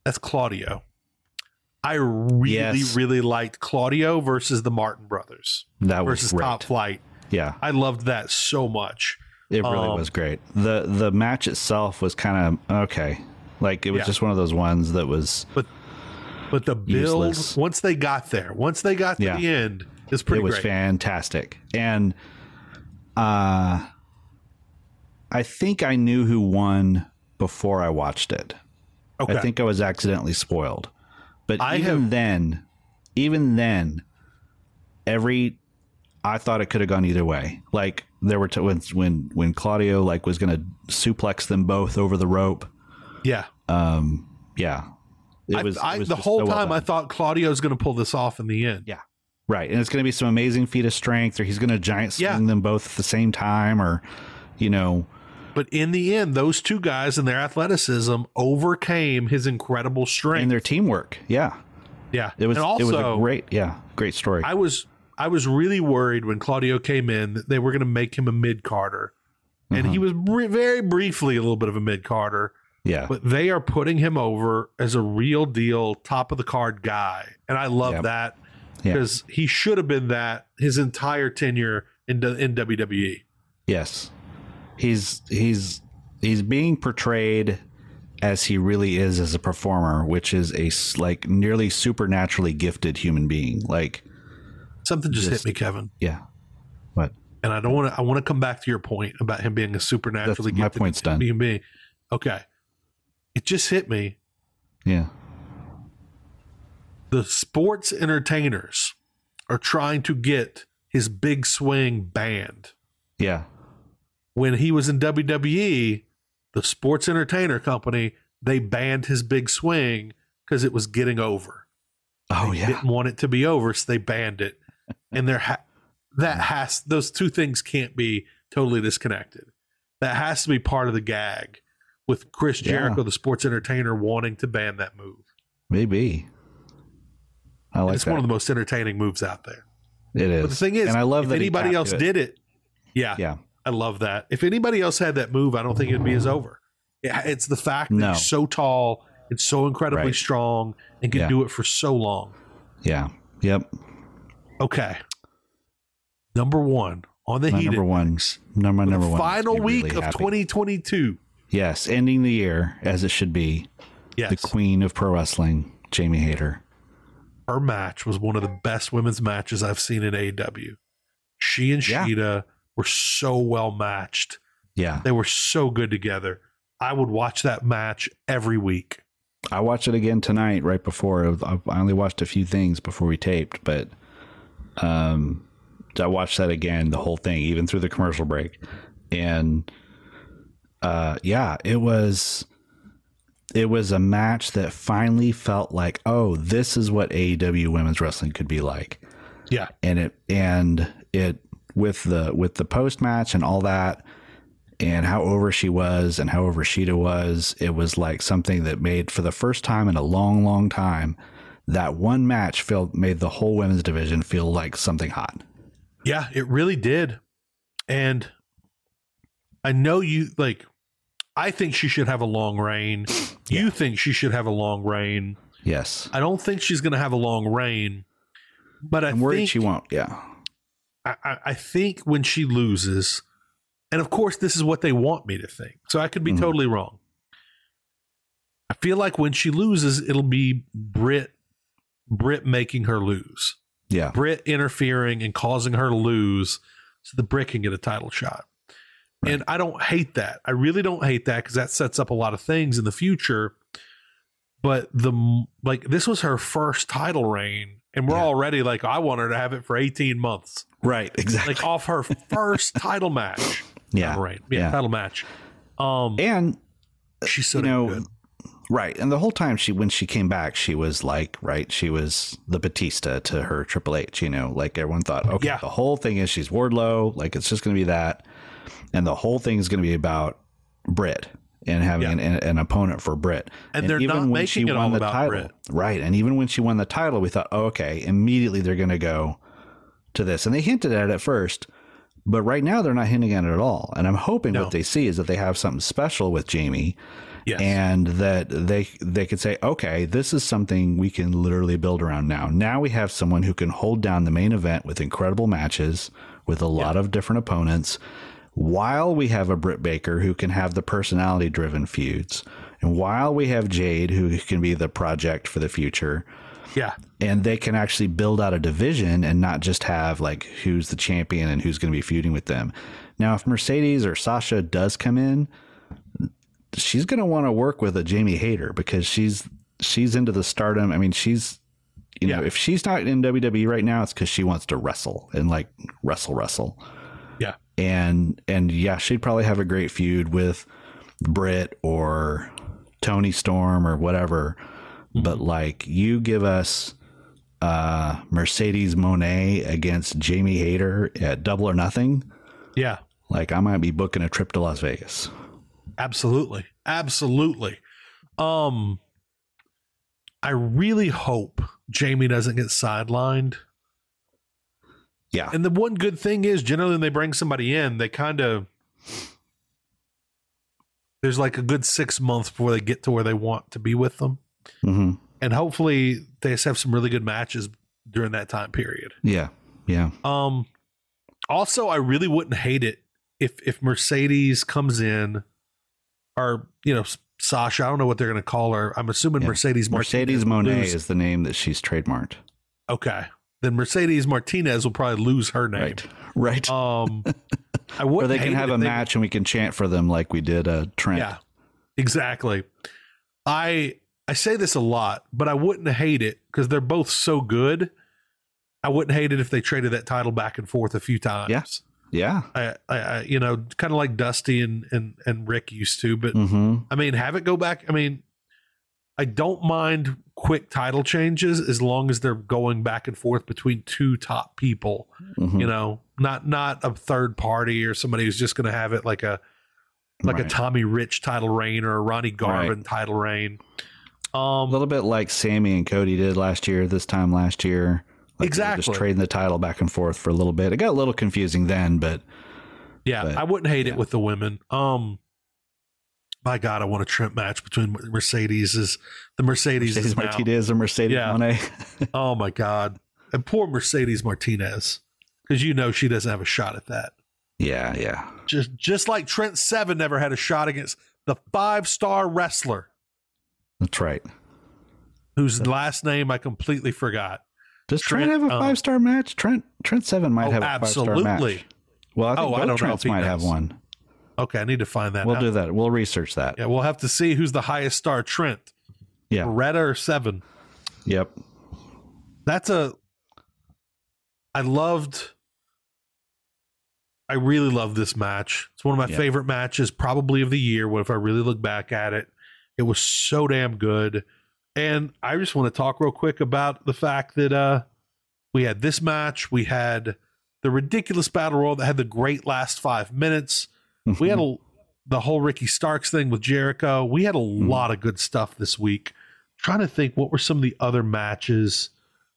That's Claudio. I really, Yes. really liked Claudio versus the Martin brothers That was versus great. Top Flight. Yeah, I loved that so much. It really Um, was great. the The match itself was kind of okay. Like it was Yeah. just one of those ones that was. But But the build Useless. once they got there, once they got to Yeah. the end, is pretty it was great. fantastic and uh i think i knew who won before i watched it Okay. i think i was accidentally spoiled but I even have- then even then every i thought it could have gone either way like there were t- when when when claudio like was gonna suplex them both over the rope yeah. um yeah it I- was, I, it was the whole so well time I thought Claudio's going to pull this off in the end. Yeah. Right. And it's going to be some amazing feat of strength, or he's going to giant swing Yeah. them both at the same time, or, you know, But in the end, those two guys and their athleticism overcame his incredible strength. and their teamwork. Yeah. yeah. It was, and also, it was a great, yeah, great story. I was I was really worried when Claudio came in that they were going to make him a mid carder, and Uh-huh. he was br- very briefly a little bit of a mid carder. yeah. But they are putting him over as a real deal, top of the card guy, and I love Yep. that Yeah. because he should have been that his entire tenure in in WWE. Yes. He's, he's, he's being portrayed as he really is as a performer, which is a like nearly supernaturally gifted human being. Like, Something just, Just- hit me, Kevin, yeah. But and I don't want to. I want to come back to your point about him being a supernaturally That's- my gifted point's done. human being. Okay, it just hit me. yeah. the sports entertainers are trying to get his big swing banned. Yeah. When he was in WWE, the sports entertainer company, they banned his big swing because it was getting over. Oh, They yeah. Didn't want it to be over, so they banned it. And there ha- that mm. has those two things can't be totally disconnected. That has to be part of the gag with Chris Yeah. Jericho, the sports entertainer, wanting to ban that move. Maybe. I like it's that. one of the most entertaining moves out there. it is. But the thing is, and I love if that anybody else it. did it, yeah, Yeah. I love that. If anybody else had that move, I don't think it'd be as over. It's the fact that No. he's so tall and so incredibly Right. strong and can Yeah. do it for so long. Yeah. Yep. Okay, number one on the My heat number ones. Number for number one. final week really of happy. 2022. Yes, ending the year as it should be. Yes, The queen of pro wrestling, Jamie Hayter. her match was one of the best women's matches I've seen in AEW. She and Yeah. Shida were so well matched. Yeah. They were so good together. I would watch that match every week. I watched it again tonight, right before. I only watched a few things before we taped, but um, I watched that again, the whole thing, even through the commercial break, and uh, yeah, it was it was a match that finally felt like, oh, this is what AEW women's wrestling could be like. Yeah. and it and it with the with the post match and all that and how over she was and how over Shida was, it was like something that made for the first time in a long, long time that one match felt made the whole women's division feel like something hot. Yeah, it really did. And I know you like I think she should have a long reign. You think she should have a long reign. Yes. I don't think she's going to have a long reign. But I I'm worried think she won't. Yeah. I, I- think when she loses, and of course this is what they want me to think, so I could be Mhm. totally wrong. I feel like when she loses, it'll be Britt, Britt making her lose, Yeah. Britt interfering and causing her to lose, so the Britt can get a title shot. And I don't hate that. I really don't hate that because that sets up a lot of things in the future. But the like, this was her first title reign, and we're Yeah. already like, I want her to have it for eighteen months Right. Exactly. like off her first title match. yeah. Title reign. Yeah, Yeah. title match. Um, And she's so you know, good. right. And the whole time she, when she came back, she was like, right, she was the Batista to her Triple H, you know, like everyone thought, okay, Yeah. the whole thing is she's Wardlow, like it's just going to be that. And the whole thing is going to be about Britt and having Yeah. an, an opponent for Britt. And they're not making it all about title, Britt. right. And even when she won the title, we thought, oh, okay, immediately they're going to go to this. And they hinted at it at first, but right now they're not hinting at it at all. And I'm hoping No. what they see is that they have something special with Jamie Yes. and that they they could say, okay, this is something we can literally build around now. Now we have someone who can hold down the main event with incredible matches with a lot of different opponents, while we have a Britt Baker who can have the personality driven feuds And while we have Jade, who can be the project for the future, Yeah. and they can actually build out a division and not just have like who's the champion and who's going to be feuding with them. Now, if Mercedes or Sasha does come in, she's going to want to work with a Jamie Hayter because she's she's into the stardom. I mean, she's you know, if she's not in WWE right now, it's because she wants to wrestle and like wrestle, wrestle. And and yeah, she'd probably have a great feud with Britt or Toni Storm or whatever. But like you give us uh Mercedes Moné against Jamie Hayter at double or nothing, Yeah. like I might be booking a trip to Las Vegas. Absolutely. Absolutely. Um I really hope Jamie doesn't get sidelined. Yeah. And the one good thing is generally when they bring somebody in, they kind of there's like a good six months before they get to where they want to be with them. hmm And hopefully they just have some really good matches during that time period. Yeah. Yeah. Um also I really wouldn't hate it if if Mercedes comes in or you know Sasha, I don't know what they're going to call her. I'm assuming Yeah. Mercedes Mercedes Martinez Monet is the name that she's trademarked. Okay. Then Mercedes Martinez will probably lose her name. Right. Right. Um I or wouldn't they can have a match and we can chant for them like we did uh Trent. Yeah, exactly. I I say this a lot, but I wouldn't hate it because they're both so good. I wouldn't hate it if they traded that title back and forth a few times. Yeah. Yeah. I, I, I you know, kind of like Dusty and and and Rick used to, but Mm-hmm. I mean, have it go back. I mean, I don't mind quick title changes as long as they're going back and forth between two top people. Mhm. You know, not not a third party or somebody who's just going to have it like a like a Tommy Rich title reign or a Ronnie Garvin Right. title reign. Um, a little bit like Sammy and Cody did last year, this time last year. Like Exactly. Just trading the title back and forth for a little bit. It got a little confusing then, but yeah, but, I wouldn't hate yeah. it with the women. Um, my God, I want a Trent match between Mercedes is the Mercedes, Mercedes is now- Martinez or Mercedes Yeah. Monet. Oh my God, and poor Mercedes Martinez, because you know she doesn't have a shot at that. yeah, yeah. Just just like Trent Seven never had a shot against the five star wrestler That's right. whose last name I completely forgot. Does Trent, Trent, have a um, five star match? Trent Trent Seven might Oh, have a five star match. absolutely. Well, I think Oh, I both if Trents might have one. Okay, I need to find that. We'll out. do that. We'll research that. Yeah, we'll have to see who's the highest star, Trent, Yeah. Beretta, or Seven. Yep. That's a. I loved. I really love this match. It's one of my Yeah. favorite matches, probably of the year. What if I really look back at it? It was so damn good, and I just want to talk real quick about the fact that uh, we had this match. We had the ridiculous battle royal that had the great last five minutes. We had a, the whole Ricky Starks thing with Jericho. We had a lot of good stuff this week. trying to think what were some of the other matches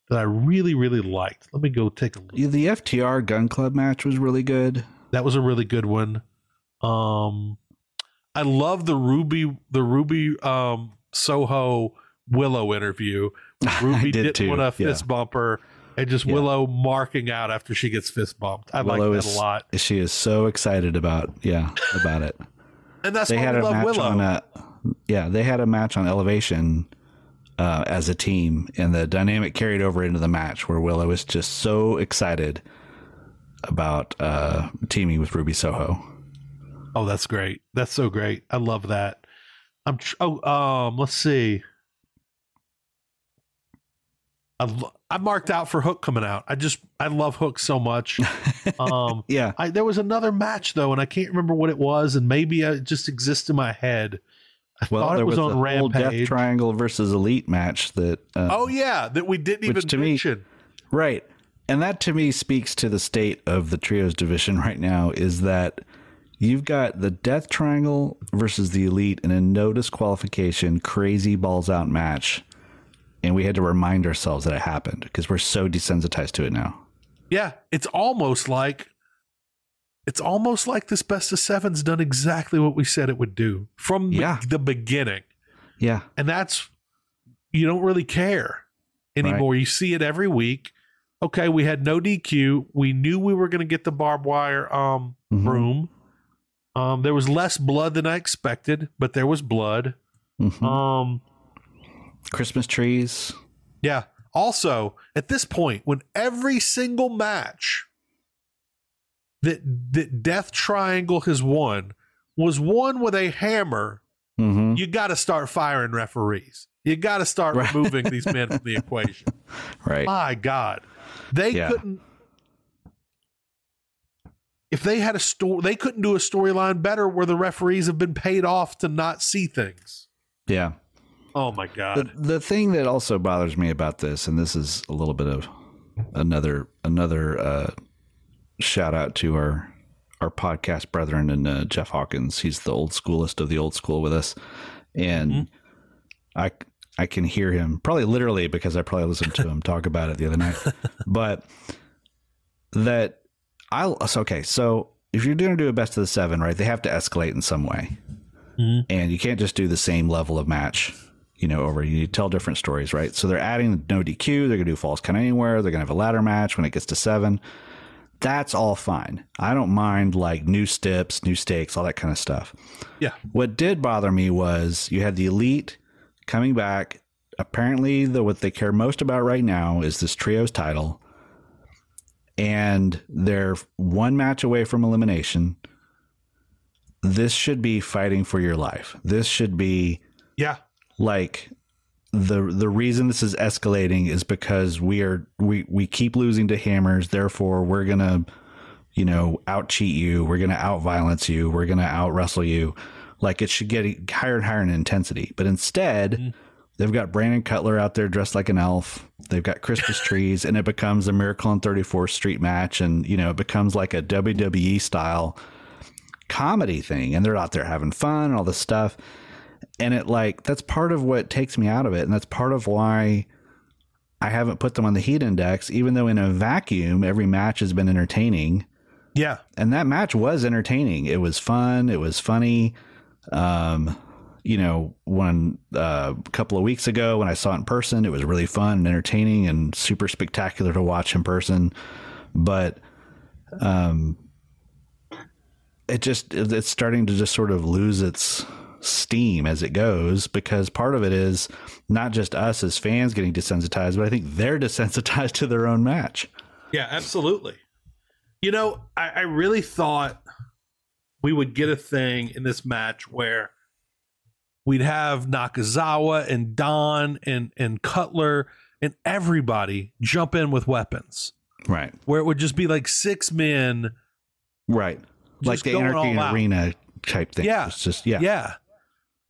that I really, really liked. Let me go take a look. Yeah, the FTR Gun Club match was really good. That was a really good one. Um, I love the Ruby, the Ruby um, Soho Willow interview. Ruby did didn't too, want to yeah. fist bump her, and just Yeah. Willow marking out after she gets fist bumped. I Willow like that is, a lot, She is so excited about yeah about it. and that's they why had a love match Willow. on uh yeah they had a match on Elevation uh, as a team, and the dynamic carried over into the match where Willow is just so excited about uh, teaming with Ruby Soho. Oh, that's great. That's so great. I love that. I'm tr- oh um let's see. I, lo- I marked out for Hook coming out. I just I love Hook so much. Um Yeah, I there was another match though and I can't remember what it was and maybe it just exists in my head. I well, thought there it was, was, on whole Death Triangle versus Elite match that. Uh, oh yeah, that we didn't even to me- mention. Right. And that to me speaks to the state of the trios division right now is that you've got the Death Triangle versus the Elite in a no disqualification, crazy balls out match. And we had to remind ourselves that it happened because we're so desensitized to it now. Yeah, it's almost like it's almost like this best of seven's done exactly what we said it would do from the- Yeah. the beginning. Yeah. and that's you don't really care anymore. You see it every week. Okay, we had no DQ. We knew we were going to get the barbed wire um Mhm. room. Um, there was less blood than I expected, but there was blood. Mhm. Um, Christmas trees. yeah. Also, at this point, when every single match that that Death Triangle has won was won with a hammer, hmm you got to start firing referees. You got to start Right. removing these men from the equation. Right. My God, they Yeah. couldn't. If they had a story, they couldn't do a storyline better where the referees have been paid off to not see things. Yeah. Oh my God! the thing that also bothers me about this, and this is a little bit of another another uh, shout out to our our podcast brethren and uh, Jeff Hawkins. He's the old schoolest of the old school with us, and I I can hear him probably literally because I probably listened to him talk about it the other night, but that I okay. So if you're going to do a best of the seven, right, they have to escalate in some way and you can't just do the same level of match you know over you tell different stories right? So they're adding no dq they're gonna do falls count anywhere they're gonna have a ladder match when it gets to seven. That's all fine. I don't mind like new steps new stakes all that kind of stuff. Yeah, what did bother me was you had the elite coming back. Apparently the what they care most about right now is this trios title. And they're one match away from elimination. This should be fighting for your life. This should be yeah, like the the reason this is escalating is because we are we we keep losing to hammers. Therefore we're gonna you know out cheat you. We're gonna out violence you. We're gonna out wrestle you. Like it should get higher and higher in intensity. But instead mm-hmm. they've got brandon cutler out there dressed like an elf. They've got christmas trees and it becomes a miracle on 34th street match and you know it becomes like a wwe style comedy thing and they're out there having fun and all this stuff and it like that's part of what takes me out of it. And that's part of why i haven't put them on the heat index even though in a vacuum every match has been entertaining. Yeah. and that match was entertaining. It was fun. It was funny. Um you know when uh, a couple of weeks ago when i saw it in person it was really fun and entertaining and super spectacular to watch in person. But um it just it's starting to just sort of lose its steam as it goes because part of it is not just us as fans getting desensitized but i think they're desensitized to their own match Yeah, absolutely. You know, I, I really thought we would get a thing in this match where we'd have Nakazawa and Don and and Cutler and everybody jump in with weapons, right where it would just be like six men. right like the anarchy out. arena type thing Yeah. it's just yeah Yeah.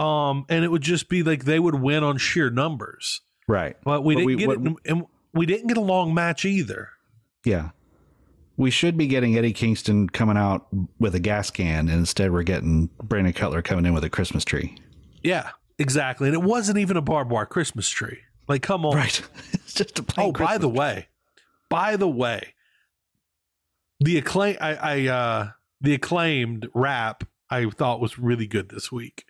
Um, and it would just be like they would win on sheer numbers. right But we But didn't we- get what- it, and we didn't get a long match either. Yeah. We should be getting Eddie Kingston coming out with a gas can, and instead we're getting Brandon Cutler coming in with a Christmas tree. Yeah, exactly. And it wasn't even a barbed wire Christmas tree. Like, come on. Right. it's just a plain Oh, by the Christmas way, by the way, the acclaim I, I uh the acclaimed rap I thought was really good this week.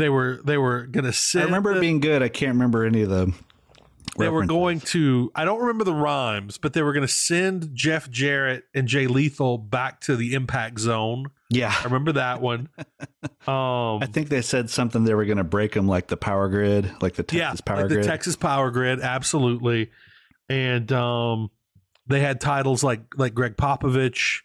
They were they were gonna send I remember it the- being good. I can't remember any of the. they were going to I don't remember the rhymes, but they were gonna send Jeff Jarrett and Jay Lethal back to the impact zone. Yeah. I remember that one. Um I think they said something they were going to break them like the power grid, like the yeah, Texas power like grid. the Texas Power Grid, absolutely. And um, they had titles like like Gregg Popovich.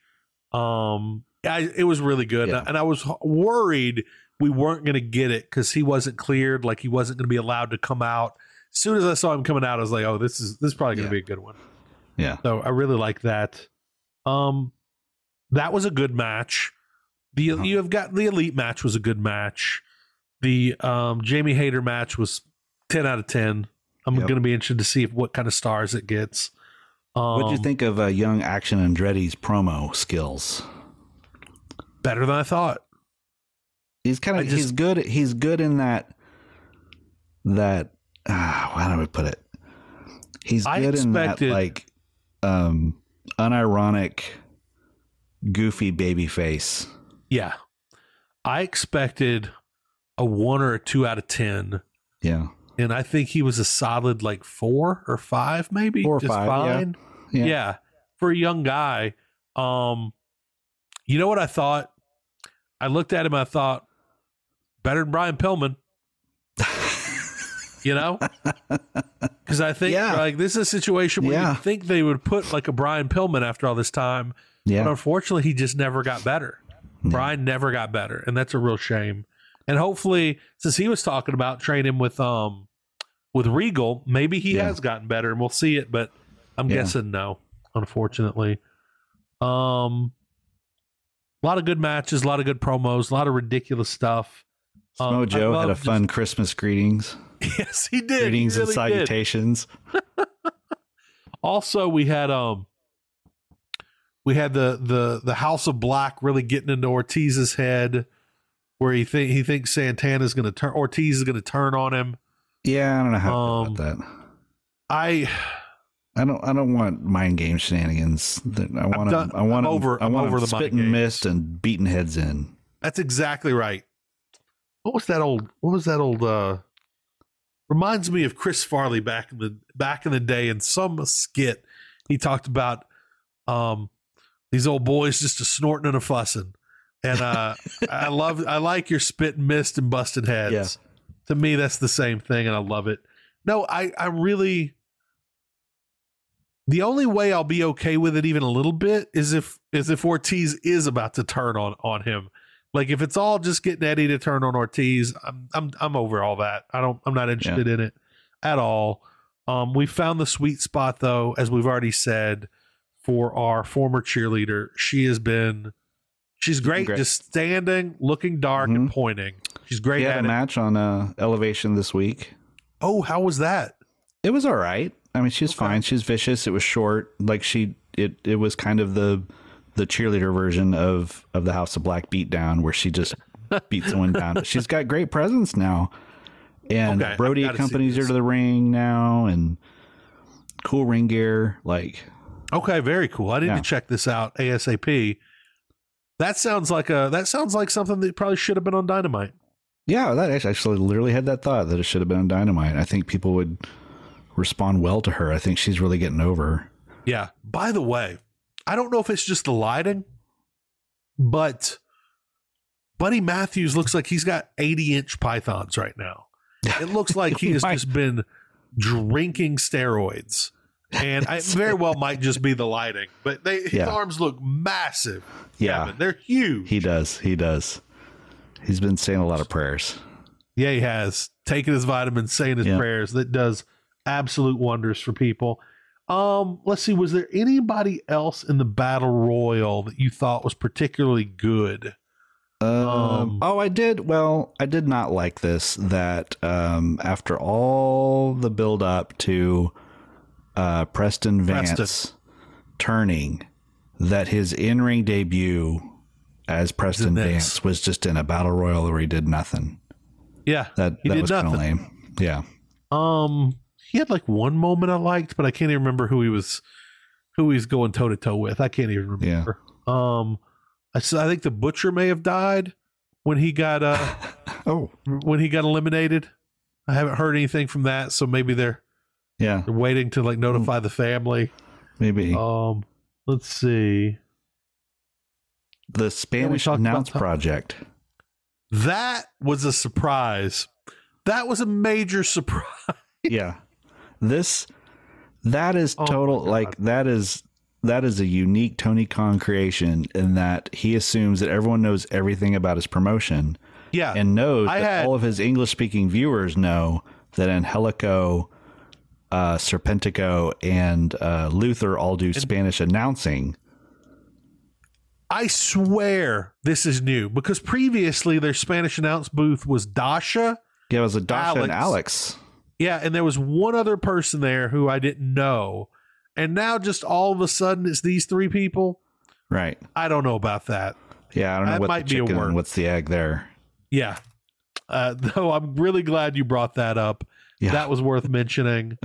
Um, I, it was really good, Yeah. and I was worried we weren't going to get it because he wasn't cleared, like he wasn't going to be allowed to come out. As soon as I saw him coming out, I was like, "Oh, this is this is probably going to Yeah. be a good one." yeah. So I really like that. Um, that was a good match. The Uh-huh. you have got the elite match was a good match. The um Jamie Hayter match was ten out of ten. I'm Yep. going to be interested to see if, what kind of stars it gets. Um, What do you think of uh, young Action Andretti's promo skills? Better than I thought. He's kind of just- he's good. He's good in that that. Ah, how do we put it? He's I good in that like um unironic, goofy baby face. Yeah, I expected a one or a two out of ten, Yeah, and I think he was a solid like four or five, maybe Four or just five, yeah. yeah, yeah. for a young guy um you know what i thought i looked at him i thought better than brian pillman You know, because I think Yeah. like this is a situation where Yeah. you think they would put like a Brian Pillman after all this time, but unfortunately, he just never got better. Brian never got better, and that's a real shame. And hopefully, since he was talking about training with um with Regal, maybe he Yeah. has gotten better, and we'll see it. But I'm Yeah. guessing no, unfortunately. Um, a lot of good matches, a lot of good promos, a lot of ridiculous stuff. Um, Samoa I Joe had a just- fun Christmas greetings, yes, he did. greetings he and really did. salutations. Also, we had um we had the the the House of Black really getting into Ortiz's head where he think he thinks Santana's going to turn Ortiz is going to turn on him. Yeah, I don't know how Um, about that. I I don't. I don't want mind game shenanigans. I want. done- I want. I'm over- I want over the spit and mist and beating heads in. that's exactly right. What was that old what was that old uh reminds me of Chris Farley back in the back in the day in some skit he talked about um these old boys just a snorting and a fussing. And uh I love I like your spit and mist and busted heads. Yeah. To me that's the same thing and I love it. No, I I really the only way I'll be okay with it even a little bit is if is if Ortiz is about to turn on on him. Like if it's all just getting Eddie to turn on Ortiz, I'm I'm I'm over all that. I don't I'm not interested in it at all. Um, we found the sweet spot though, as we've already said, for our former cheerleader. She has been she's great, great. just standing, looking dark and pointing. She's great He had at a it. match on uh, Elevation this week. Oh, how was that? It was all right. I mean, she's fine. She's vicious. It was short. Like she, it, it was kind of the, the cheerleader version of of the House of Black beatdown, where she just beat someone down. But she's got great presence now, and Okay, Brody accompanies her to the ring now, and cool ring gear. Like, Okay, very cool. I need Yeah. to check this out ASAP. That sounds like a that sounds like something that probably should have been on Dynamite. yeah, that actually, actually literally had that thought that it should have been on Dynamite. I think people would respond well to her. I think she's really getting over. Yeah. By the way, I don't know if it's just the lighting, but Buddy Matthews looks like he's got 80 inch pythons right now. It looks like he has just been drinking steroids. And I very well might just be the lighting, but they his Yeah. arms look massive. Yeah. Kevin. They're huge. He does. He does. He's been saying a lot of prayers. Yeah, he has taken his vitamins, saying his Yeah. prayers. That does absolute wonders for people. Um, let's see. Was there anybody else in the battle royal that you thought was particularly good? Um, Um, oh, I did. Well, I did not like this. That um, after all the build up to uh, Preston Vance Preston. turning, that his in ring debut as Preston. Vance was just in a battle royal where he did nothing. Yeah, That that was kind of lame. Yeah. Um, he had like one moment I liked, but I can't even remember who he was, who he's going toe to toe with. I can't even remember. Um, I I think the butcher may have died when he got uh Oh, when he got eliminated. I haven't heard anything from that, so maybe they're yeah. they're waiting to like notify the family. Maybe Um, let's see. the Spanish Announce. Project. That was a surprise. That was a major surprise. yeah this that is Oh total God. like that is that is a unique tony khan creation in that he assumes that everyone knows everything about his promotion Yeah, and knows I that had- all of his english speaking viewers know that angelico uh serpentico and uh luther all do spanish announcing I swear this is new because previously their Spanish announce booth was Dasha. yeah it was a dasha and Alex. Yeah, and there was one other person there who I didn't know. And now just all of a sudden it's these three people. right I don't know about that. yeah i don't know That what might the be a chicken and what's the egg there Yeah. Uh, though I'm really glad you brought that up. Yeah. That was worth mentioning.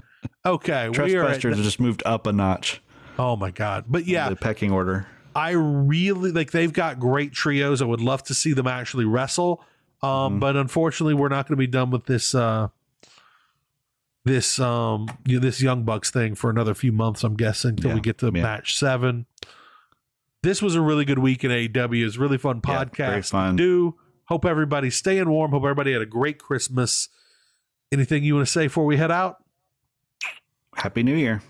Okay, we are. At, have just moved up a notch oh my god! But yeah, the pecking order I really like they've got great trios. I would love to see them actually wrestle. Um, Mm-hmm. but unfortunately we're not going to be done with this uh this um you know, this Young Bucks thing for another few months, I'm guessing, till we get to yeah. match seven. This was a really good week in AEW. It's really fun podcast. fun. Do hope everybody's staying warm. Hope everybody had a great Christmas. anything you want to say before we head out? Happy New Year.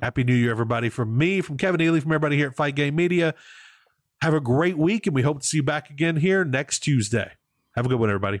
Happy New Year, everybody. From me, from Kevin Ely, from everybody here at Fight Game Media. Have a great week, and we hope to see you back again here next Tuesday. Have a good one, everybody.